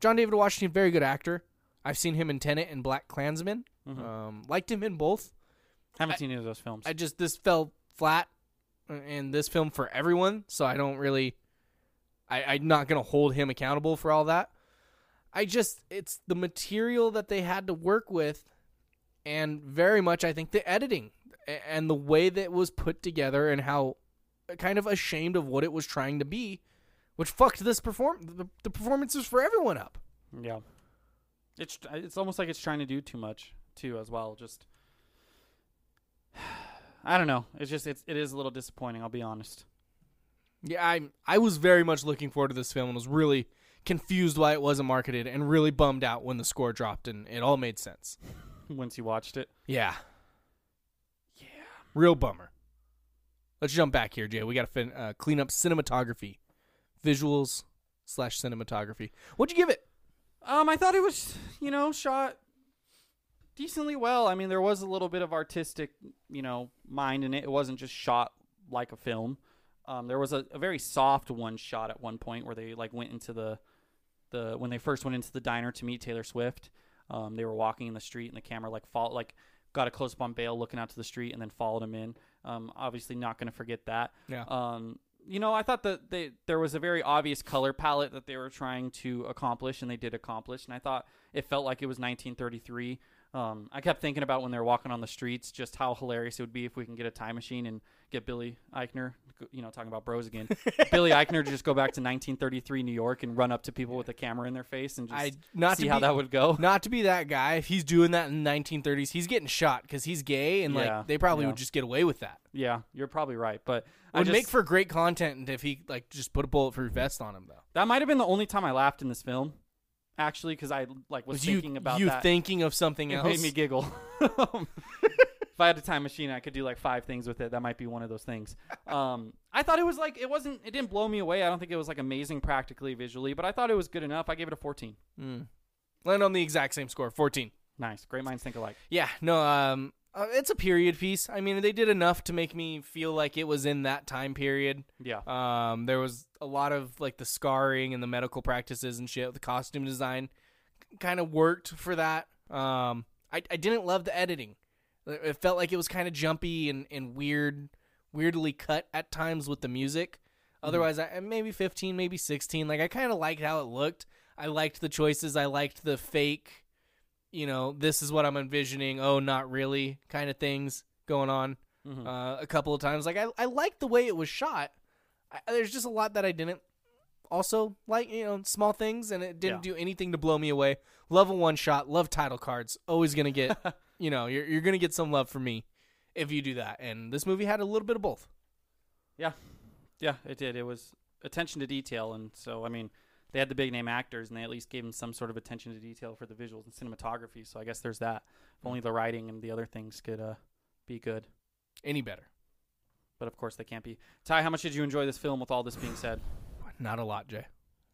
John David Washington very good actor. I've seen him in Tenet and BlacKkKlansman. Um, liked him in both. Haven't seen any of those films. I just this fell flat in this film for everyone, so I don't really. I, I'm not gonna hold him accountable for all that. I just it's the material that they had to work with, and very much I think the editing and the way that it was put together and how kind of ashamed of what it was trying to be, which fucked this perform the, the performances for everyone up. Yeah. It's it's almost like it's trying to do too much too as well. Just I don't know. It's just it's it is a little disappointing, I'll be honest. Yeah, I I was very much looking forward to this film and was really confused why it wasn't marketed and really bummed out when the score dropped and it all made sense. [LAUGHS] Once you watched it. Yeah. Yeah. Real bummer. Let's jump back here, Jay. We got to fin- uh, clean up cinematography, visuals slash cinematography. What'd you give it? Um I thought it was, you know, shot decently well. I mean, there was a little bit of artistic, you know, mind in it. It wasn't just shot like a film. Um, there was a, a very soft one shot at one point where they like went into the the when they first went into the diner to meet Taylor Swift. Um, they were walking in the street and the camera like fall like got a close up on Bale looking out to the street and then followed him in. Um, obviously not going to forget that. Yeah. Um, you know, I thought that they there was a very obvious color palette that they were trying to accomplish, and they did accomplish. And I thought it felt like it was 1933. Um, I kept thinking about when they're walking on the streets, just how hilarious it would be if we can get a time machine and get Billy Eichner, you know, talking about bros again. [LAUGHS] Billy Eichner to just go back to 1933 New York and run up to people with a camera in their face and just I not see how that would go. [LAUGHS] Not to be that guy. If he's doing that in the 1930s, he's getting shot because he's gay, and Yeah, like they probably yeah. would just get away with that. Yeah, you're probably right, but I Would just, make for great content if he like just put a bulletproof vest on him though. that might have been the only time I laughed in this film, actually, because I like was, Was you thinking about you that. thinking of something it else? made me giggle. [LAUGHS] if I had a time machine, I could do like five things with it. That might be one of those things. Um, I thought it was like it wasn't. It didn't blow me away. I don't think it was like amazing practically, visually, but I thought it was good enough. I gave it a 14. Land on the exact same score, 14. Nice. Great minds think alike. Yeah, no, um, uh, it's a period piece. I mean, they did enough to make me feel like it was in that time period. Yeah. Um, there was a lot of like the scarring and the medical practices and shit. The costume design kind of worked for that. Um, I, I didn't love the editing. It felt like it was kind of jumpy and, and weird, weirdly cut at times with the music. Otherwise, I maybe 15, maybe 16. Like I kind of liked how it looked. I liked the choices. I liked the fake, you know, this is what I'm envisioning. Oh, not really, kind of things going on. Uh, a couple of times, like I, I liked the way it was shot. I, there's just a lot that I didn't also like, you know, small things, and it didn't Yeah. do anything to blow me away. Love a one shot. Love title cards. Always gonna get, [LAUGHS] you know, you're you're gonna get some love from me if you do that. And this movie had a little bit of both. Yeah. Yeah, it did. It was attention to detail, and so I mean, they had the big name actors, and they at least gave them some sort of attention to detail for the visuals and cinematography. So I guess there's that. If only the writing and the other things could uh, be good, Any better? but of course they can't be. Ty, how much did you enjoy this film? With all this being said, Not a lot, Jay.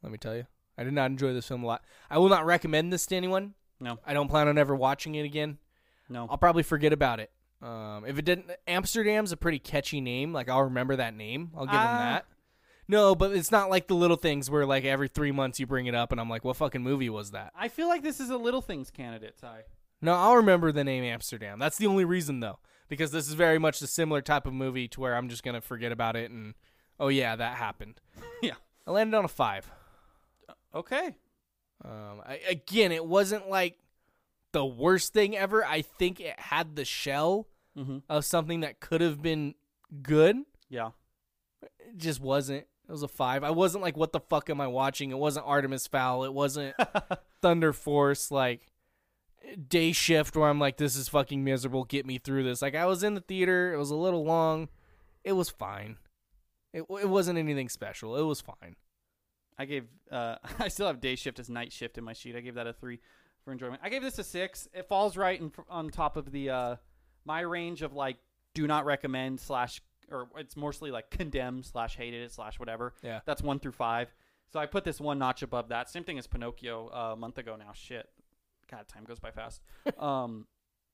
Let me tell you, I did not enjoy this film a lot. I will not recommend this to anyone. no, I don't plan on ever watching it again. no. I'll probably forget about it. Um, if it didn't, Amsterdam's a pretty catchy name. Like I'll remember that name. I'll give them Ah. that. No, but it's not like the little things where like every three months you bring it up and I'm like, what fucking movie was that? I feel like this is a little things candidate, Ty. No, I'll remember the name Amsterdam. That's the only reason though, because this is very much the similar type of movie to where I'm just gonna forget about it and oh yeah, that happened. [LAUGHS] yeah. I landed on a five. Okay. Um, I, again, it wasn't like the worst thing ever. I think it had the shell Mm-hmm. of something that could have been good. Yeah. It just wasn't. It was a five. I wasn't like, what the fuck am I watching? It wasn't Artemis Fowl. It wasn't [LAUGHS] Thunder Force. Like day shift where I'm like, this is fucking miserable. Get me through this. Like I was in the theater. It was a little long. It was fine. It it wasn't anything special. It was fine. I gave. Uh, [LAUGHS] I still have day shift as night shift in my sheet. I gave that a three for enjoyment. I gave this a six. It falls right in, on top of the uh, my range of like do not recommend slash or it's mostly like condemned slash hated it slash whatever. Yeah. That's one through five. So I put this one notch above that. Same thing as Pinocchio uh, a month ago now. Shit. God, time goes by fast. [LAUGHS] um,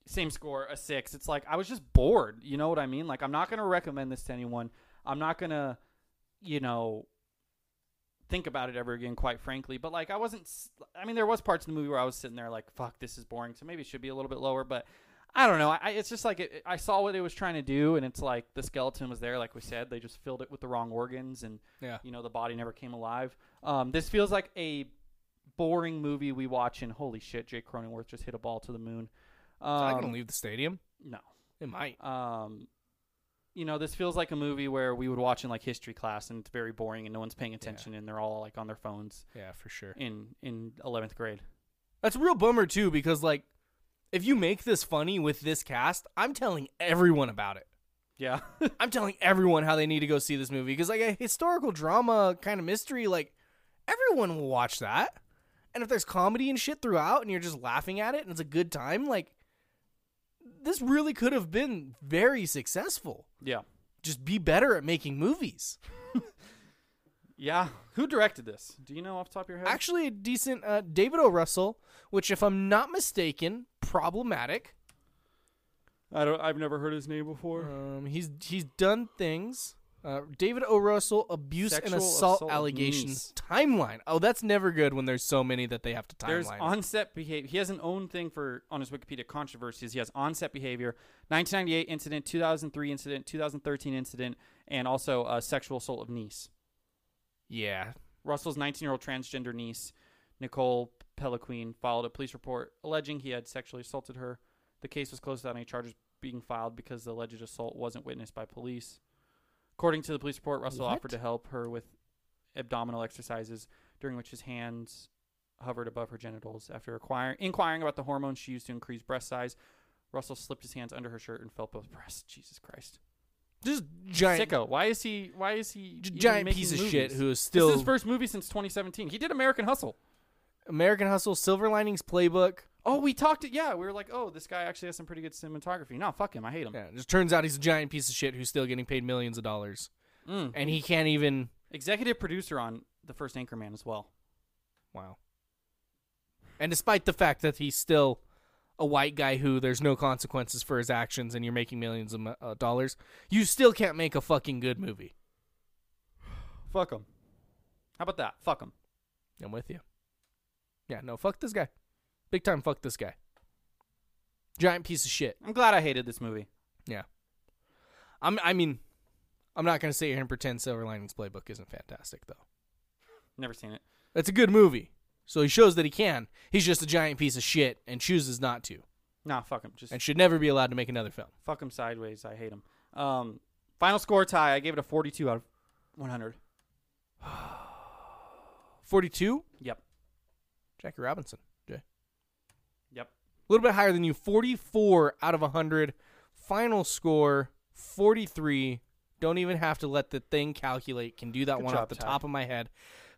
same score, a six. It's like I was just bored. You know what I mean? Like I'm not gonna recommend this to anyone. I'm not gonna, you know, think about it ever again. Quite frankly, but like I wasn't. I mean, there was parts of the movie where I was sitting there like, "Fuck, this is boring." So maybe it should be a little bit lower, but. I don't know. I, it's just like it, I saw what it was trying to do, and it's like the skeleton was there, like we said. They just filled it with the wrong organs, and Yeah. you know the body never came alive. Um, this feels like a boring movie we watch, and holy shit, Jake Cronenworth just hit a ball to the moon. It's not Um, gonna leave the stadium. no, It might. um, you know, this feels like a movie where we would watch in like history class, and it's very boring, and no one's paying attention, and they're all like on their phones Yeah, for sure. in in eleventh grade. That's a real bummer too, because like, if you make this funny with this cast, I'm telling everyone about it. Yeah, [LAUGHS] I'm telling everyone how they need to go see this movie because like a historical drama kind of mystery, like everyone will watch that. And if there's comedy and shit throughout, and you're just laughing at it, and it's a good time, like this really could have been very successful. yeah, Just be better at making movies. [LAUGHS] yeah. Who directed this? Do you know off the top of your head? Actually, a decent uh, David O. Russell, which, if I'm not mistaken, problematic. I don't. I've never heard his name before. Um, he's he's done things. Uh, David O. Russell abuse and assault, assault allegations timeline. Oh, that's never good when there's so many that they have to timeline. There's onset behavior. He has an own thing for on his Wikipedia controversies. He has onset behavior, 1998 incident, 2003 incident, 2013 incident, and also uh, sexual assault of niece. yeah, Russell's 19 year old transgender niece Nicole Peloquin filed a police report alleging he had sexually assaulted her. The case was closed without any charges being filed because the alleged assault wasn't witnessed by police. According to the police report, Russell What? offered to help her with abdominal exercises during which his hands hovered above her genitals. After acquire, inquiring about the hormones she used to increase breast size, Russell slipped his hands under her shirt and felt both breasts. Jesus Christ. Just giant, Sicko. Why is he? Why is he? giant piece of movies? shit who is still. This is his first movie since 2017. He did American Hustle. American Hustle, Silver Linings Playbook. Oh, we talked it. Yeah, we were like, oh, this guy actually has some pretty good cinematography. No, fuck him. I hate him. Yeah, it just turns out he's a giant piece of shit who's still getting paid millions of dollars, Mm. and he can't even. Executive producer on the first Anchorman as well. Wow. And despite the fact that he's still a white guy who there's no consequences for his actions, and you're making millions of uh, dollars, you still can't make a fucking good movie. [SIGHS] Fuck him. How about that? Fuck him. I'm with you. Yeah, no, fuck this guy. Big time, fuck this guy. Giant piece of shit. I'm glad I hated this movie. Yeah. I'm. I mean, I'm not gonna sit here and pretend Silver Linings Playbook isn't fantastic though. Never seen it. It's a good movie. So he shows that he can. He's just a giant piece of shit and chooses not to, Nah, fuck him. Just and should never be allowed to make another film. fuck him sideways. I hate him. Um, final score tie. I gave it a 42 out of 100. [SIGHS] 42. Yep. Jackie Robinson. Jay. Yep. A little bit higher than you. 44 out of 100. Final score 43. Don't even have to let the thing calculate. Can do that Good one job, off the Ty. top of my head.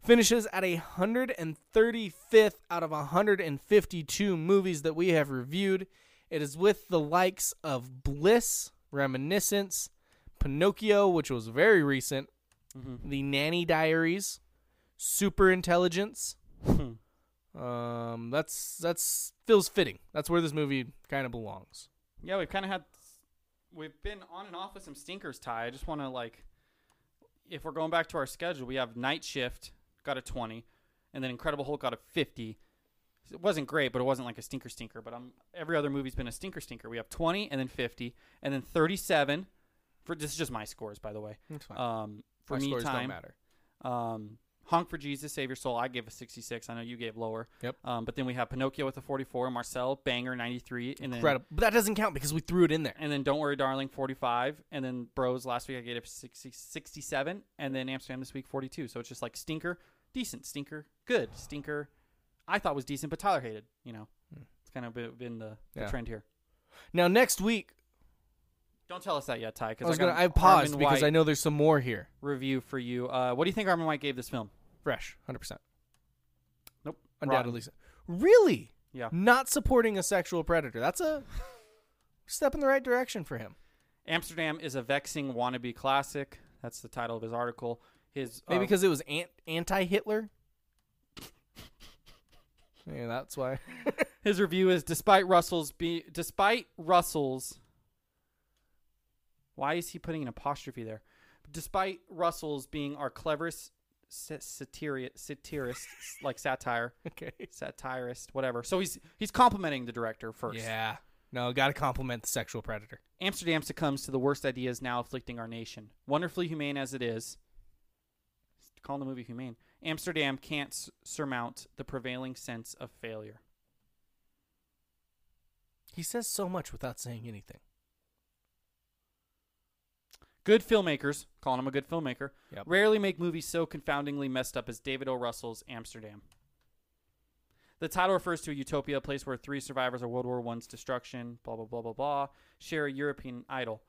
Finishes at a 135th out of 152 movies that we have reviewed. It is with the likes of Bliss, Reminiscence, Pinocchio, which was very recent, Mm-hmm. The Nanny Diaries, Super Intelligence, um, that's that's feels fitting. That's where this movie kind of belongs. Yeah, we've kind of had. We've been on and off with some stinkers, Ty. I just want to like, if we're going back to our schedule, we have Night Shift got a 20, and then Incredible Hulk got a 50. It wasn't great, but it wasn't like a stinker stinker. But um, every other movie's been a stinker stinker. We have 20, and then 50, and then 37. For this is just my scores, by the way. That's fine. Um, for My me scores time, don't matter. Um, Honk for Jesus, Save Your Soul. I gave a 66. I know you gave lower. Yep. Um, but then we have Pinocchio with a 44, Marcel Banger 93, and then Incredible, but that doesn't count because we threw it in there. and then Don't Worry Darling 45, and then Bros last week I gave it 60, 67, and then Amsterdam this week 42. So it's just like stinker, decent, stinker, good, stinker. I thought was decent, but Tyler hated. You know, it's kind of been, been the, the Yeah. trend here. Now next week, Don't tell us that yet, Ty. I Because was got gonna. I paused because I know there's some more here. review for you. Uh, what do you think Armond White gave this film? Fresh, hundred percent, Nope. undoubtedly. so. Really, Yeah. not supporting a sexual predator. That's a step in the right direction for him. Amsterdam is a vexing wannabe classic. That's the title of his article. His Maybe because it was ant- anti-Hitler. yeah, that's why. [LAUGHS] His review is despite Russell's be despite Russell's Why is he putting an apostrophe there? Despite Russell's being our cleverest satiri- satirist [LAUGHS] like satire, okay. satirist, whatever. So he's he's complimenting the director first. Yeah. No, got to compliment the sexual predator. Amsterdam succumbs to the worst ideas now afflicting our nation. Wonderfully humane as it is, calling the movie humane, Amsterdam can't s- surmount the prevailing sense of failure. He says so much without saying anything. Good filmmakers, calling him a good filmmaker, Yep. rarely make movies so confoundingly messed up as David O. Russell's Amsterdam. The title refers to a utopia, a place where three survivors of World War One's destruction, blah, blah, blah, blah, blah, share a European idol.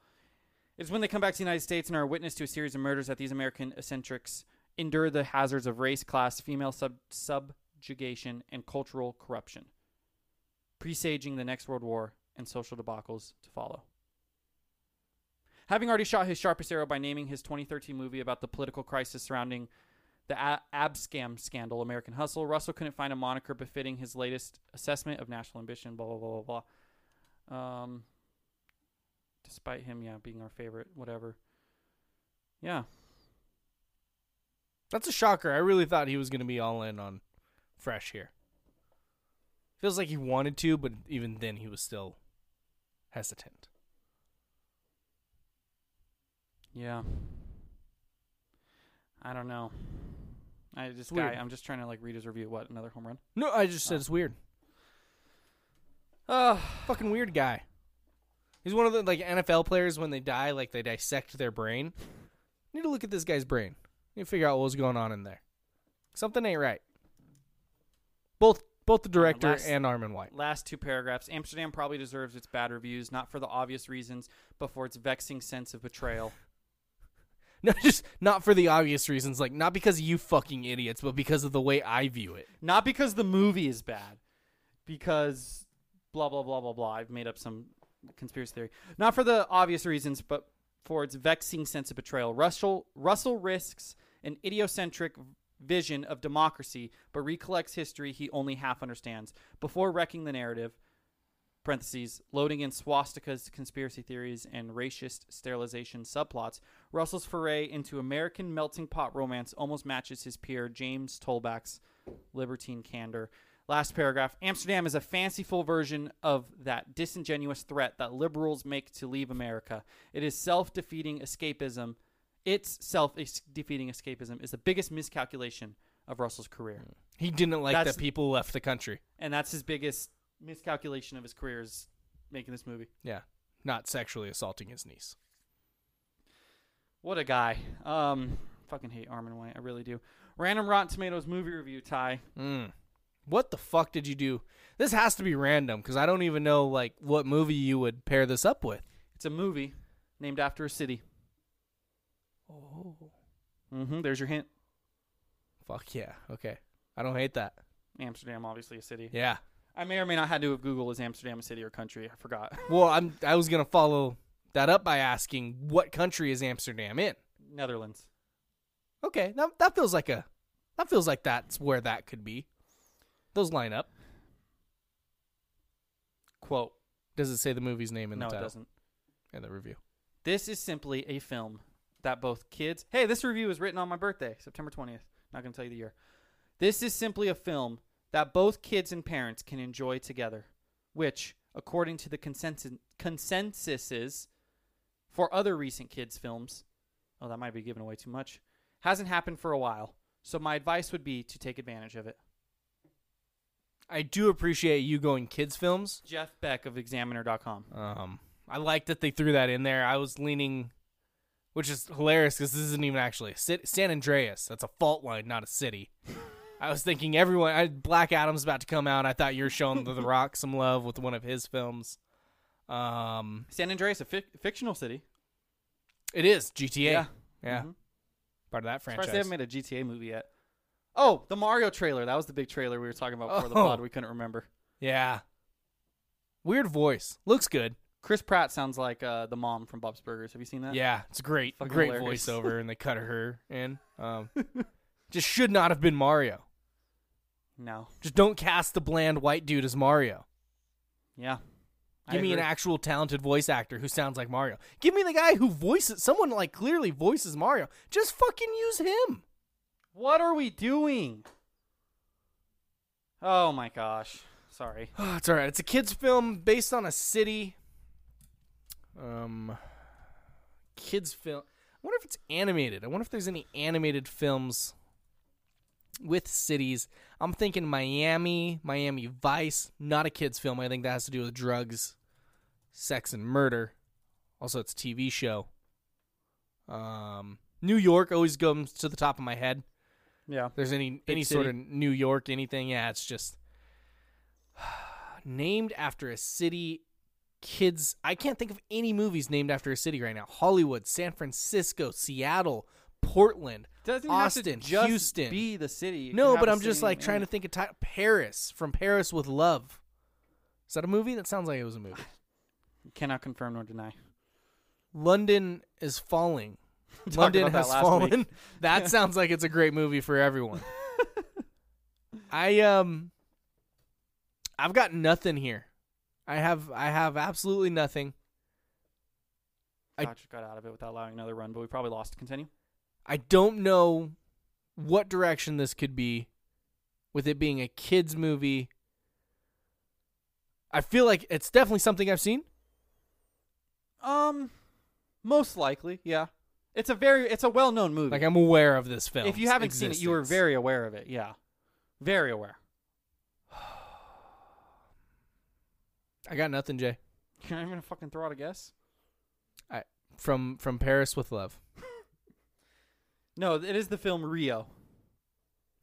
It's when they come back to the United States and are a witness to a series of murders that these American eccentrics endure the hazards of race, class, female sub- subjugation, and cultural corruption, presaging the next World War and social debacles to follow. Having already shot his sharpest arrow by naming his 2013 movie about the political crisis surrounding the Abscam scandal, American Hustle, Russell couldn't find a moniker befitting his latest assessment of national ambition, blah, blah, blah, blah, blah. Um, despite him, yeah, being our favorite, whatever. Yeah. That's a shocker. I really thought he was going to be all in on Fresh here. Feels like he wanted to, but even then he was still hesitant. Yeah. I don't know. I just weird. guy, I'm just trying to like read his review. What another home run? No, I just said it's weird. Uh, Fucking weird guy. He's one of the like NFL players when they die, like they dissect their brain. need to look at this guy's brain. Need to figure out what was going on in there. Something ain't right. Both both the director last- and Armond White. last two paragraphs. Amsterdam probably deserves its bad reviews, not for the obvious reasons, but for its vexing sense of betrayal. No, [LAUGHS] just not for the obvious reasons, like not because you fucking idiots, but because of the way I view it. Not because the movie is bad, because blah blah blah blah blah. I've made up some conspiracy theory. Not for the obvious reasons, but for its vexing sense of betrayal. Russell Russell risks an idiocentric vision of democracy, but recollects history he only half understands. Before wrecking the narrative, parentheses, loading in swastikas, conspiracy theories, and racist sterilization subplots, Russell's foray into American melting pot romance almost matches his peer James Toback's libertine candor. Last paragraph Amsterdam is a fanciful version of that disingenuous threat that liberals make to leave America. It is self defeating escapism. Its self defeating escapism is the biggest miscalculation of Russell's career. He didn't like That's- that people left the country. And that's his biggest miscalculation of his career is making this movie. Yeah, not sexually assaulting his niece. What a guy. Um, fucking hate Armond White. I really do. Random Rotten Tomatoes movie review, Ty. Mm. What the fuck did you do? This has to be random because I don't even know like what movie you would pair this up with. It's a movie named after a city. Oh, Mm-hmm. There's your hint. fuck yeah. Okay, I don't hate that. Amsterdam, obviously a city. Yeah. I may or may not have to have Google is Amsterdam a city or country. I forgot. [LAUGHS] Well, I'm. I was gonna follow that up by asking what country is Amsterdam in. Netherlands. Okay, that that feels like a. That feels like that's where that could be. Those line up. Quote. Does it say the movie's name in no, the it title? doesn't. In the review. This is simply a film that both kids. Hey, this review is written on my birthday, September 20th. Not going to tell you the year. This is simply a film that both kids and parents can enjoy together, which, according to the consensus consensuses for other recent kids films, oh, that might be giving away too much, hasn't happened for a while. So my advice would be to take advantage of it. I do appreciate you going kids films. Jeff Beck of Examiner.com. Um, I like that they threw that in there. I was leaning, which is hilarious because this isn't even actually a city. San Andreas. That's a fault line, not a city. [LAUGHS] I was thinking everyone. I, Black Adam's about to come out. I thought you were showing the, the [LAUGHS] Rock some love with one of his films. Um, San Andreas, a fic- fictional city. it is GTA. Yeah. Yeah, Mhm. part of that Surprised franchise. they haven't made a GTA movie yet. Oh, the Mario trailer. That was the big trailer we were talking about before the Oh. pod. We couldn't remember. yeah, weird voice. Looks good. Chris Pratt sounds like uh, the mom from Bob's Burgers. Have you seen that? Yeah, it's great. Fucking great hilarious. voiceover, and they cut her in. Um, [LAUGHS] just should not have been Mario. No. Just don't cast the bland white dude as Mario. Yeah. I Give me an actual talented voice actor who sounds like Mario. Give me the guy who voices someone like clearly voices Mario. Just fucking use him. What are we doing? Oh my gosh. Sorry. [SIGHS] it's all right. It's a kids film based on a city. Um, kids film. I wonder if it's animated. I wonder if there's any animated films with cities. I'm thinking Miami, Miami Vice. Not a kids film. I think that has to do with drugs, sex, and murder. Also, it's a TV show. Um, New York always comes to the top of my head. Yeah. There's any any sort of New York anything? Yeah, it's just [SIGHS] named after a city. Kids, I can't think of any movies named after a city right now. Hollywood, San Francisco, Seattle, Portland, Doesn't Austin, have to just Houston. be the city. It no, but I'm just like trying to think of ti Paris from Paris with Love. Is that a movie? That sounds like it was a movie. [LAUGHS] Cannot confirm nor deny. London is falling. [LAUGHS] London about that has fallen. week. [LAUGHS] that sounds like it's a great movie for everyone. I um I've got nothing here. I have I have absolutely nothing. I- Gotcha, got out of it without allowing another run, but we probably lost. Continue. I don't know what direction this could be with it being a kids movie. I feel like it's definitely something I've seen. Um, most likely, yeah. It's a very it's a well known movie. Like I'm aware of this film. if you haven't seen it, you were very aware of it. Yeah, very aware. [SIGHS] I got nothing, Jay. [LAUGHS] You're not even gonna fucking throw out a guess. I from from Paris with Love. No, it is the film Rio,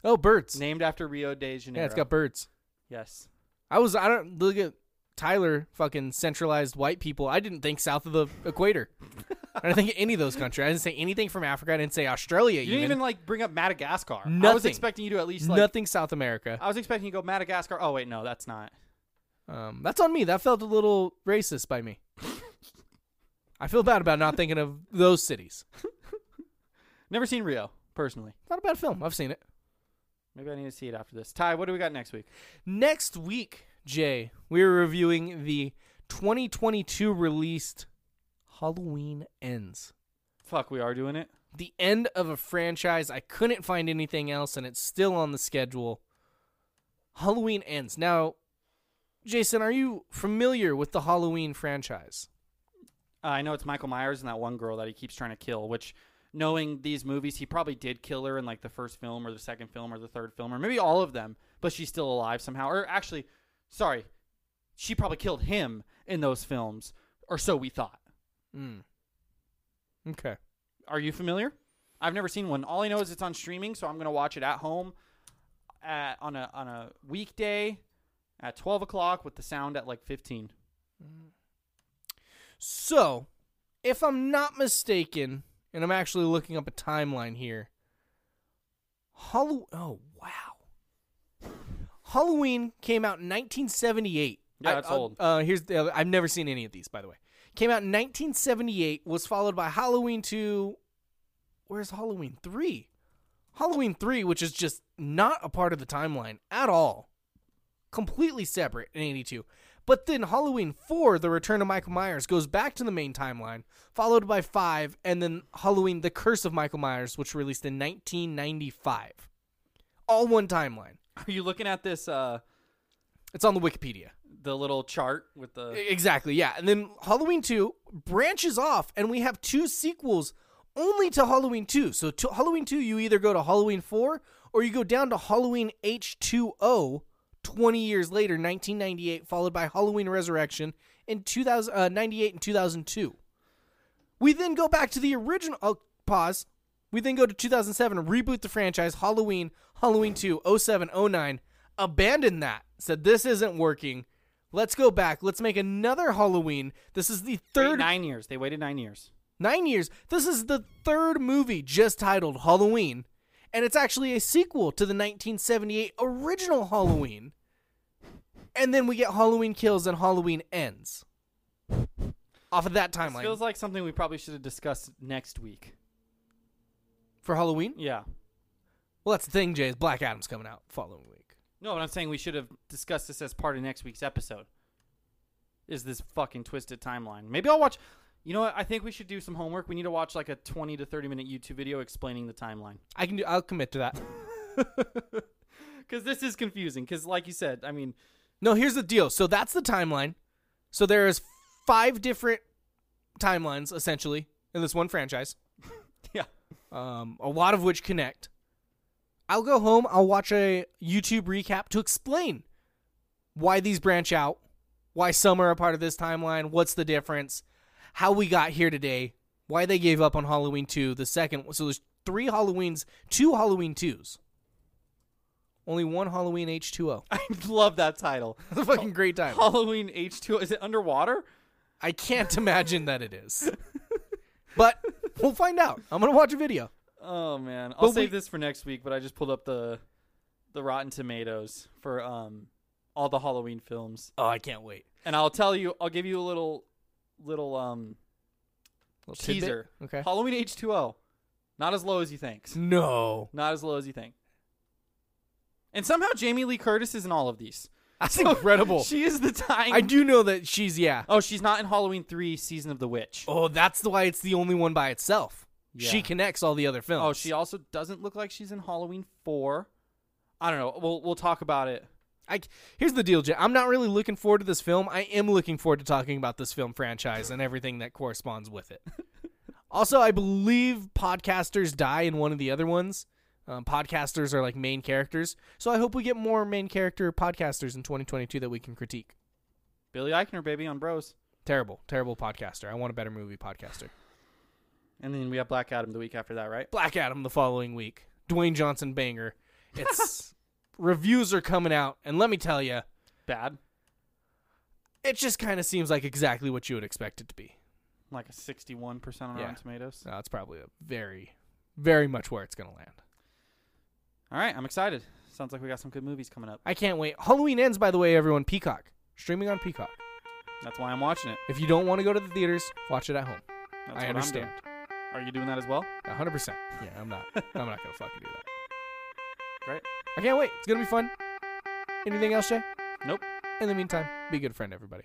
Oh, birds. named after Rio de Janeiro. Yeah, it's got birds. yes. I was I don't look at Tyler fucking centralized white people. I didn't think south of the equator. I didn't think any of those countries. I didn't say anything from Africa. I didn't say Australia. You didn't even like bring up Madagascar. I was Nothing. expecting you to at least like. nothing South America. I was expecting you to go Madagascar. Oh wait, no, that's not. Um, that's on me. That felt a little racist by me. [LAUGHS] I feel bad about not thinking of those cities. [LAUGHS] Never seen Rio personally. Not a bad film. I've seen it. Maybe I need to see it after this. Ty, what do we got next week? Next week, Jay, we're reviewing the 2022 released Halloween Ends. Fuck, we are doing it. The end of a franchise. I couldn't find anything else, and it's still on the schedule. Halloween Ends. Now, Jason, are you familiar with the Halloween franchise? Uh, I know it's Michael Myers and that one girl that he keeps trying to kill. Which, knowing these movies, he probably did kill her in like the first film or the second film or the third film or maybe all of them. But she's still alive somehow. Or actually, sorry, she probably killed him in those films, or so we thought. Hmm. Okay. Are you familiar? I've never seen one. All I know is it's on streaming, so I'm gonna watch it at home at, on a on a weekday at 12 o'clock with the sound at like 15. So, if I'm not mistaken, and I'm actually looking up a timeline here, Halloween. Oh wow, Halloween came out in 1978. Yeah, I- that's uh, old. Uh, here's the other, I've never seen any of these, by the way. Came out in 1978. Was followed by Halloween 2. Where's Halloween 3? Halloween 3, which is just not a part of the timeline at all completely separate in 82. But then Halloween 4, The Return of Michael Myers, goes back to the main timeline, followed by 5, and then Halloween The Curse of Michael Myers, which released in 1995. All one timeline. Are you looking at this uh It's on the Wikipedia. the little chart with the Exactly, yeah. And then Halloween 2 branches off, and we have two sequels only to Halloween 2. So to Halloween 2, you either go to Halloween 4 or you go down to Halloween H2O 20 years later, 1998, followed by Halloween Resurrection in 2000, uh, 98 and 2002. We then go back to the original. Oh, pause. We then go to 2007, reboot the franchise, Halloween, Halloween 2, 07, 09, abandon that. Said this isn't working. Let's go back. Let's make another Halloween. This is the Wait, third nine years. They waited nine years. nine years. This is the third movie just titled Halloween, and it's actually a sequel to the 1978 original Halloween. And then we get Halloween Kills and Halloween Ends. Off of that This timeline feels like something we probably should have discussed next week. for Halloween. Yeah. Well, that's the thing, Jay. Is Black Adam's coming out following week. No, but I'm saying we should have discussed this as part of next week's episode. Is this fucking twisted timeline? Maybe I'll watch. You know what? I think we should do some homework. We need to watch like a 20 to 30 minute YouTube video explaining the timeline. I can do. I'll commit to that. [LAUGHS] Because this is confusing. Because, like you said, I mean, No, here's the deal. So that's the timeline. So there is five different timelines essentially in this one franchise. [LAUGHS] yeah. um, a lot of which connect. I'll go home. I'll watch a YouTube recap to explain why these branch out, why some are a part of this timeline, what's the difference, how we got here today, why they gave up on Halloween 2, the second. So there's three Halloweens, two Halloween 2s. Only one Halloween H2O. [LAUGHS] I love that title. It's a fucking great time. Halloween H2O. Is it underwater? I can't imagine that it is. But we'll find out. I'm going to watch a video. Oh man, I'll But save we- this for next week. But I just pulled up the the Rotten Tomatoes for um all the Halloween films, Oh, I can't wait. and I'll tell you. I'll give you a little little um Little tidbit? teaser. Okay. Halloween H2O, not as low as you think. No. Not as low as you think. And somehow Jamie Lee Curtis is in all of these. That's incredible. She is the dying. I do know that she's yeah. Oh, she's not in Halloween three, Season of the Witch. Oh, that's the why it's the only one by itself. She connects all the other films. Oh, she also doesn't look like she's in Halloween four. I don't know. We'll we'll talk about it. I, here's the deal, Jay. I'm not really looking forward to this film. I am looking forward to talking about this film franchise and everything that corresponds with it. [LAUGHS] Also, I believe podcasters die in one of the other ones. Um, podcasters are like main characters, so I hope we get more main character podcasters in 2022 that we can critique. Billy Eichner, baby, on Bros. Terrible, terrible podcaster. I want a better movie podcaster. And then we have Black Adam the week after that, right? Black Adam the following week. Dwayne Johnson banger. It's [LAUGHS] reviews are coming out, and let me tell you, Bad. it just kind of seems like exactly what you would expect it to be. Like a 61% on Yeah. Rotten Tomatoes. No, it's probably a very, very much where it's gonna land. All right, I'm excited. Sounds like we got some good movies coming up. I can't wait. Halloween ends, by the way, everyone. Peacock streaming on Peacock. That's why I'm watching it. If you don't want to go to the theaters, watch it at home. That's I understand. Are you doing that as well? A hundred percent. Yeah, I'm not. I'm not gonna fucking do that. Great. I can't wait. It's gonna be fun. Anything else, Jay? Nope. In the meantime, be a good friend, everybody.